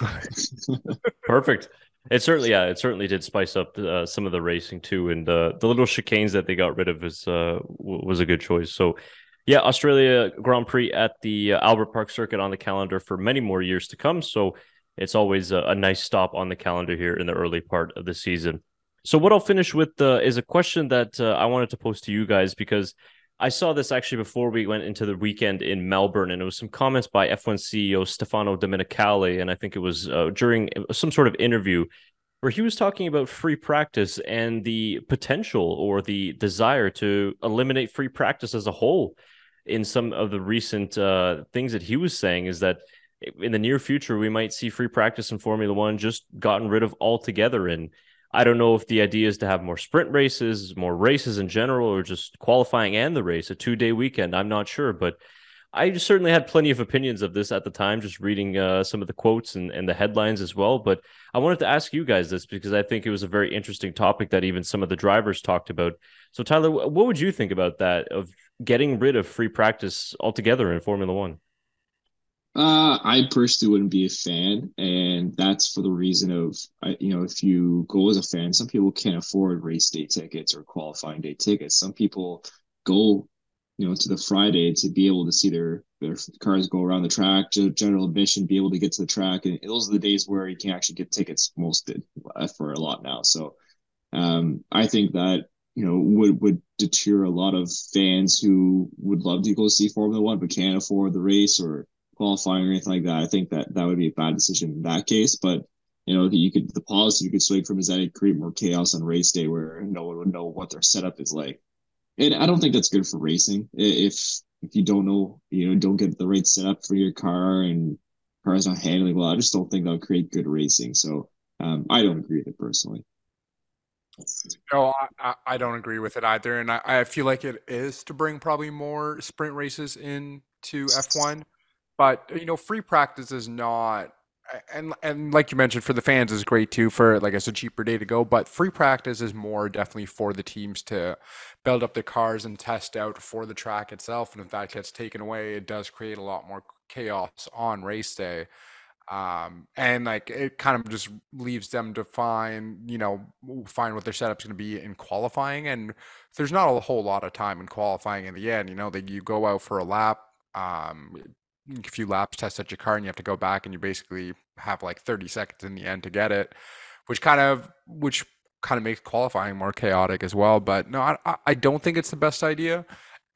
Perfect. It certainly, yeah, it certainly did spice up uh, some of the racing too, and uh, the little chicanes that they got rid of is uh, was a good choice. So, yeah, Australia Grand Prix at the uh, Albert Park Circuit on the calendar for many more years to come. So, it's always a, a nice stop on the calendar here in the early part of the season. So, what I'll finish with uh, is a question that uh, I wanted to pose to you guys because I saw this actually before we went into the weekend in Melbourne, and it was some comments by F1 CEO Stefano Domenicali, and I think it was uh, during some sort of interview where he was talking about free practice and the potential or the desire to eliminate free practice as a whole. In some of the recent uh, things that he was saying, is that in the near future we might see free practice in Formula One just gotten rid of altogether, and I don't know if the idea is to have more sprint races, more races in general, or just qualifying and the race, a two day weekend. I'm not sure, but I certainly had plenty of opinions of this at the time, just reading uh, some of the quotes and, and the headlines as well. But I wanted to ask you guys this because I think it was a very interesting topic that even some of the drivers talked about. So, Tyler, what would you think about that of getting rid of free practice altogether in Formula One?
Uh, I personally wouldn't be a fan, and that's for the reason of, you know, if you go as a fan, some people can't afford race day tickets or qualifying day tickets. Some people go, you know, to the Friday to be able to see their their cars go around the track, general admission, be able to get to the track, and those are the days where you can actually get tickets most did uh, for a lot now. So, um, I think that you know would would deter a lot of fans who would love to go see Formula One but can't afford the race or qualifying or anything like that. I think that that would be a bad decision in that case. But you know, you could the policy you could swing from is that it create more chaos on race day where no one would know what their setup is like. And I don't think that's good for racing. If if you don't know, you know, don't get the right setup for your car and car's not handling well, I just don't think that would create good racing. So um, I don't agree with it personally.
No, I, I don't agree with it either, and I, I feel like it is to bring probably more sprint races into F1 but you know, free practice is not and and like you mentioned for the fans is great too for like it's a cheaper day to go but free practice is more definitely for the teams to build up their cars and test out for the track itself and if that gets taken away it does create a lot more chaos on race day. Um and like it kind of just leaves them to find you know find what their setup's going to be in qualifying and there's not a whole lot of time in qualifying in the end you know that you go out for a lap um a few laps, test at your car, and you have to go back, and you basically have like 30 seconds in the end to get it, which kind of which kind of makes qualifying more chaotic as well. But no, I, I don't think it's the best idea.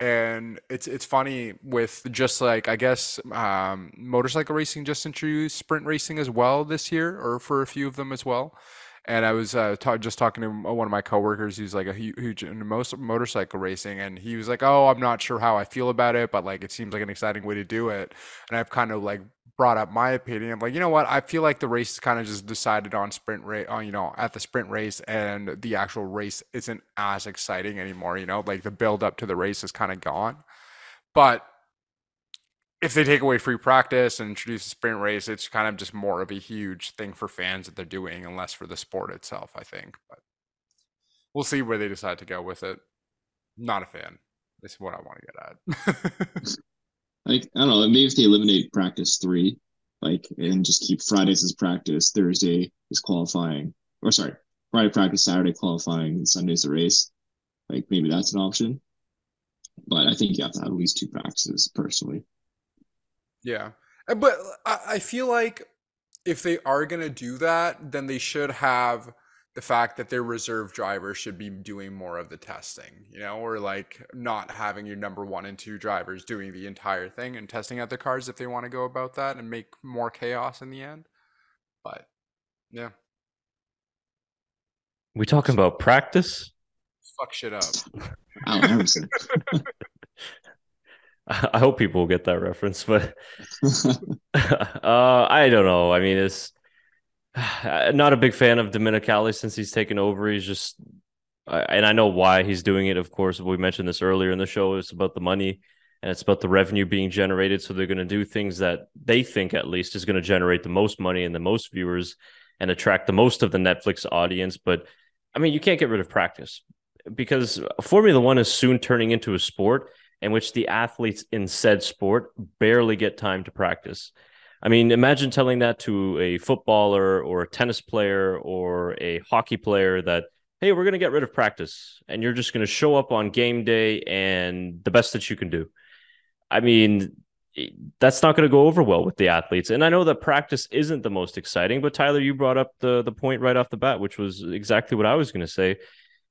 And it's it's funny with just like I guess um, motorcycle racing just introduced sprint racing as well this year, or for a few of them as well. And I was uh, ta- just talking to uh, one of my coworkers who's like a huge in most motorcycle racing, and he was like, "Oh, I'm not sure how I feel about it, but like it seems like an exciting way to do it." And I've kind of like brought up my opinion. I'm like, you know what? I feel like the race is kind of just decided on sprint race, on uh, you know, at the sprint race, and the actual race isn't as exciting anymore. You know, like the build up to the race is kind of gone. But if they take away free practice and introduce a sprint race, it's kind of just more of a huge thing for fans that they're doing and less for the sport itself, I think. But we'll see where they decide to go with it. Not a fan. This is what I want to get
at. like, I don't know, maybe if they eliminate practice three, like, and just keep Fridays as practice, Thursday is qualifying, or sorry, Friday practice, Saturday qualifying, and Sunday's the race. Like, maybe that's an option. But I think you have to have at least two practices personally.
Yeah. Uh, but I feel like if they are going to do that, then they should have the fact that their reserve drivers should be doing more of the testing, you know, or like not having your number one and two drivers doing the entire thing and testing out the cars if they want to go about that and make more chaos in the end. But yeah.
We talking about practice?
Fuck shit up.
I hope people will get that reference, but uh, I don't know. I mean, it's not a big fan of Domenicali since he's taken over. He's just, and I know why he's doing it. Of course, we mentioned this earlier in the show. It's about the money and it's about the revenue being generated. So they're going to do things that they think, at least, is going to generate the most money and the most viewers and attract the most of the Netflix audience. But I mean, you can't get rid of practice because Formula One is soon turning into a sport in which the athletes in said sport barely get time to practice. I mean, imagine telling that to a footballer or a tennis player or a hockey player that, hey, we're going to get rid of practice and you're just going to show up on game day and the best that you can do. I mean, that's not going to go over well with the athletes. And I know that practice isn't the most exciting, but Tyler, you brought up the the point right off the bat, which was exactly what I was going to say.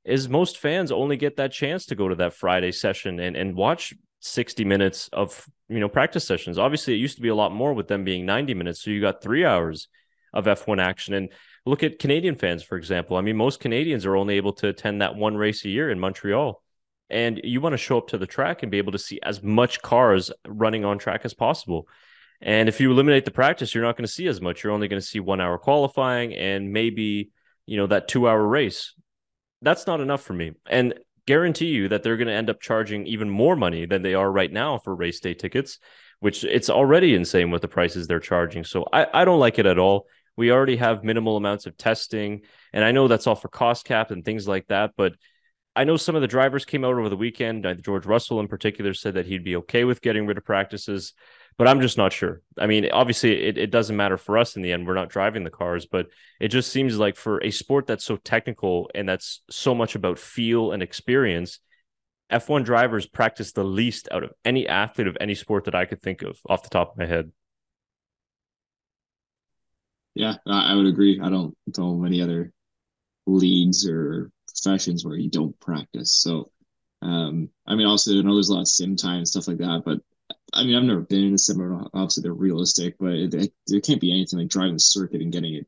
Is most fans only get that chance to go to that Friday session and and watch 60 minutes of you know practice sessions. Obviously, it used to be a lot more with them being 90 minutes. So you got three hours of F1 action. And look at Canadian fans, for example. I mean, most Canadians are only able to attend that one race a year in Montreal. And you want to show up to the track and be able to see as much cars running on track as possible. And if you eliminate the practice, you're not going to see as much. You're only going to see one hour qualifying and maybe, you know, that two hour race. That's not enough for me. And guarantee you that they're going to end up charging even more money than they are right now for race day tickets, which it's already insane with the prices they're charging. So I, I don't like it at all. We already have minimal amounts of testing, and I know that's all for cost cap and things like that. But I know some of the drivers came out over the weekend. George Russell, in particular, said that he'd be okay with getting rid of practices but I'm just not sure. I mean, obviously, it, it doesn't matter for us in the end. We're not driving the cars, but it just seems like for a sport that's so technical and that's so much about feel and experience, F1 drivers practice the least out of any athlete of any sport that I could think of off the top of my head.
Yeah, I would agree. I don't know any other leagues or professions where you don't practice. So, um, I mean, also, I know there's a lot of sim time and stuff like that, but I mean, I've never been in a similar. Obviously, they're realistic, but it, it, there can't be anything like driving the circuit and getting it,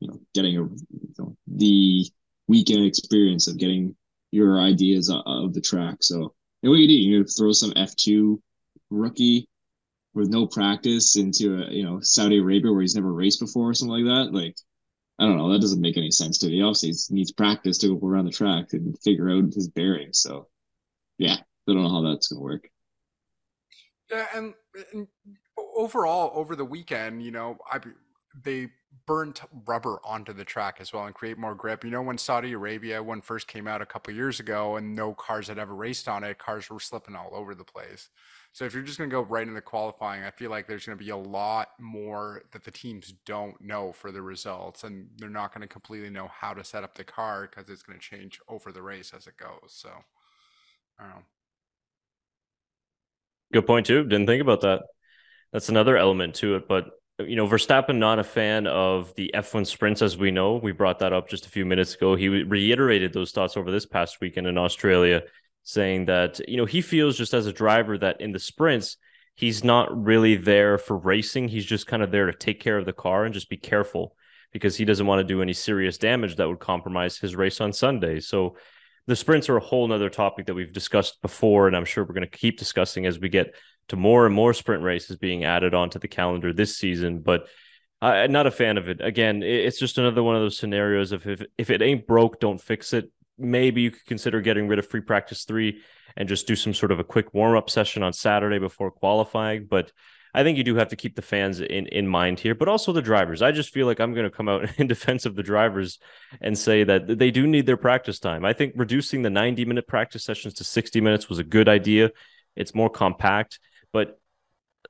you know, getting a, you know, the weekend experience of getting your ideas of the track. So, and what you do, you throw some F two rookie with no practice into a, you know, Saudi Arabia where he's never raced before or something like that. Like, I don't know. That doesn't make any sense to me. Obviously, he needs practice to go around the track and figure out his bearings. So, yeah, I don't know how that's gonna work.
Yeah, and, and overall, over the weekend, you know, I they burnt rubber onto the track as well and create more grip. You know, when Saudi Arabia when first came out a couple years ago and no cars had ever raced on it, cars were slipping all over the place. So if you're just going to go right into qualifying, I feel like there's going to be a lot more that the teams don't know for the results, and they're not going to completely know how to set up the car because it's going to change over the race as it goes. So I don't know.
Good point too. Didn't think about that. That's another element to it. But you know, Verstappen not a fan of the F1 sprints, as we know. We brought that up just a few minutes ago. He reiterated those thoughts over this past weekend in Australia, saying that you know he feels just as a driver that in the sprints he's not really there for racing. He's just kind of there to take care of the car and just be careful because he doesn't want to do any serious damage that would compromise his race on Sunday. So the sprints are a whole nother topic that we've discussed before, and I'm sure we're going to keep discussing as we get to more and more sprint races being added onto the calendar this season. But I'm not a fan of it. Again, it's just another one of those scenarios of if if it ain't broke, don't fix it. Maybe you could consider getting rid of free practice three and just do some sort of a quick warm up session on Saturday before qualifying. But I think you do have to keep the fans in, in mind here, but also the drivers. I just feel like I'm going to come out in defense of the drivers and say that they do need their practice time. I think reducing the 90 minute practice sessions to 60 minutes was a good idea. It's more compact, but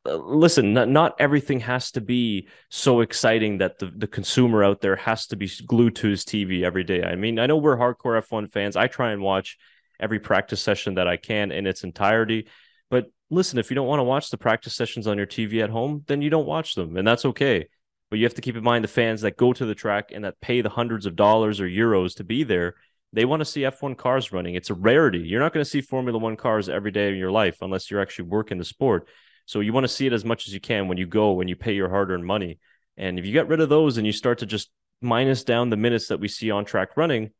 Uh, listen, not, not everything has to be so exciting that the, the consumer out there has to be glued to his TV every day. I mean, I know we're hardcore F1 fans. I try and watch every practice session that I can in its entirety. But listen, if you don't want to watch the practice sessions on your TV at home, then you don't watch them, and that's okay. But you have to keep in mind the fans that go to the track and that pay the hundreds of dollars or euros to be there. They want to see F1 cars running. It's a rarity. You're not going to see Formula One cars every day in your life unless you're actually working the sport. So you want to see it as much as you can when you go, when you pay your hard earned money. And if you get rid of those and you start to just minus down the minutes that we see on track running,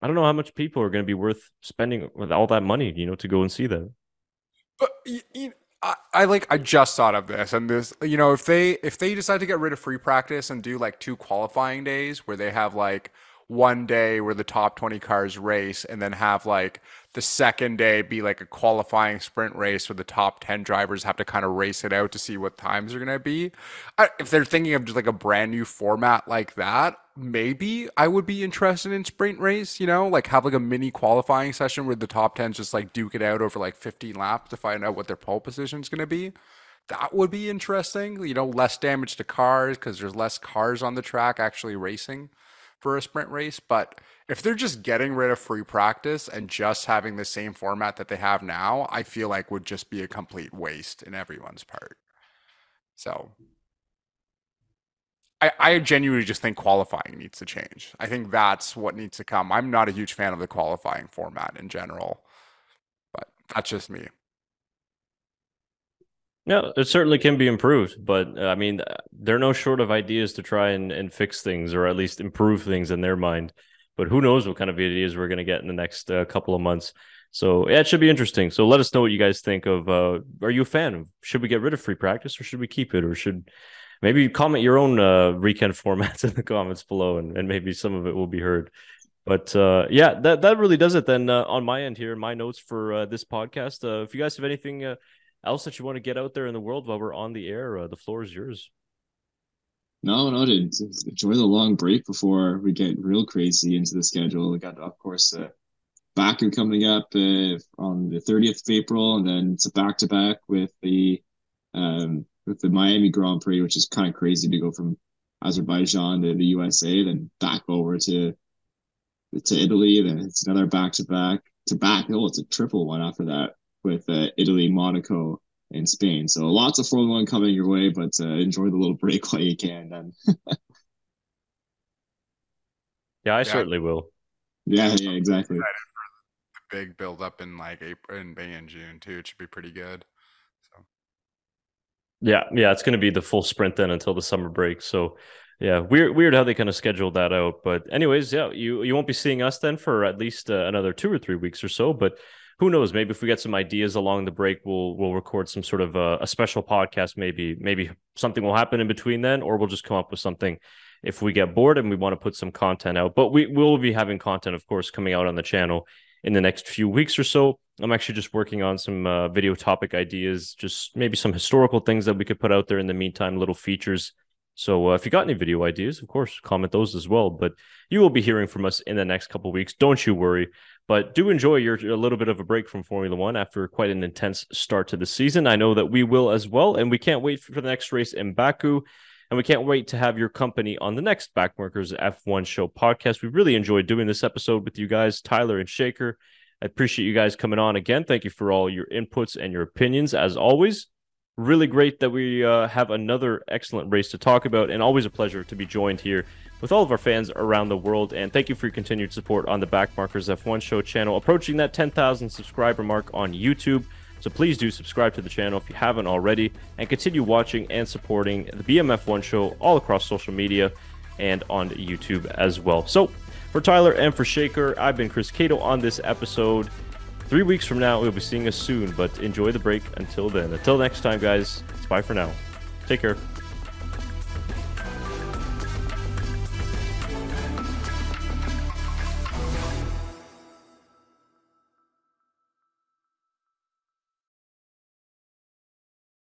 I don't know how much people are going to be worth spending with all that money, you know, to go and see that.
But you, I, I like I just thought of this and this you know if they if they decide to get rid of free practice and do like two qualifying days where they have like one day where the top 20 cars race and then have like the second day be like a qualifying sprint race where the top 10 drivers have to kind of race it out to see what times are going to be. I, if they're thinking of just like a brand new format like that, maybe I would be interested in sprint race, you know, like have like a mini qualifying session where the top 10s just like duke it out over like 15 laps to find out what their pole position is going to be. that would be interesting. You know, less damage to cars because there's less cars on the track actually racing for a sprint race. But if they're just getting rid of free practice and just having the same format that they have now, I feel like would just be a complete waste in everyone's part. So I, I genuinely just think qualifying needs to change. I think that's what needs to come. I'm not a huge fan of the qualifying format in general, but that's just me.
Yeah, it certainly can be improved, but uh, I mean, they're no short of ideas to try and, and fix things or at least improve things in their mind. But who knows what kind of ideas we're going to get in the next uh, couple of months. So yeah, it should be interesting. So let us know what you guys think of. Uh, are you a fan? Should we get rid of free practice or should we keep it? Or should maybe comment your own uh, weekend formats in the comments below, and, and maybe some of it will be heard. But uh, yeah, that that really does it then uh, on my end here. My notes for uh, this podcast. Uh, if you guys have anything uh, else that you want to get out there in the world while we're on the air, uh, the floor is yours.
No, no, to enjoy the long break before we get real crazy into the schedule. We got, of course, uh, Baku coming up uh, on the 30th of April, and then it's a back to back with the um, with the Miami Grand Prix, which is kind of crazy to go from Azerbaijan to the USA, then back over to to Italy. Then it's another back to back to back. Oh, it's a triple one after that with uh, Italy, Monaco, and Spain. So lots of Formula One coming your way, but uh, enjoy the little break while you can. Then.
yeah, I yeah. certainly will.
Yeah, yeah, exactly.
Big build up in like April and May and June too. It should be pretty good. So.
Yeah, yeah, it's going to be the full sprint then until the summer break. So, yeah, weird, weird how they kind of scheduled that out. But anyways, yeah, you you won't be seeing us then for at least uh, another two or three weeks or so. But who knows? Maybe if we get some ideas along the break, we'll we'll record some sort of a, a special podcast. Maybe maybe something will happen in between then, or we'll just come up with something if we get bored and we want to put some content out. But we will be having content, of course, coming out on the channel in the next few weeks or so. I'm actually just working on some uh, video topic ideas, just maybe some historical things that we could put out there in the meantime, little features. So uh, if you got any video ideas, of course, comment those as well. But you will be hearing from us in the next couple weeks. Don't you worry. But do enjoy your a little bit of a break from Formula One after quite an intense start to the season. I know that we will as well, and we can't wait for the next race in Baku. And we can't wait to have your company on the next Backmarkers F1 Show podcast. We really enjoyed doing this episode with you guys, Tyler and Shaker. I appreciate you guys coming on again. Thank you for all your inputs and your opinions, as always. Really great that we uh, have another excellent race to talk about, and always a pleasure to be joined here with all of our fans around the world. And thank you for your continued support on the Backmarkers F1 Show channel, approaching that 10,000 subscriber mark on YouTube. So please do subscribe to the channel if you haven't already, and continue watching and supporting the BMF1 Show all across social media and on YouTube as well. So for Tyler and for Shaker, I've been Chris Cato on this episode. Three weeks from now, we'll be seeing us soon, but enjoy the break until then. Until next time, guys, it's bye for now. Take care.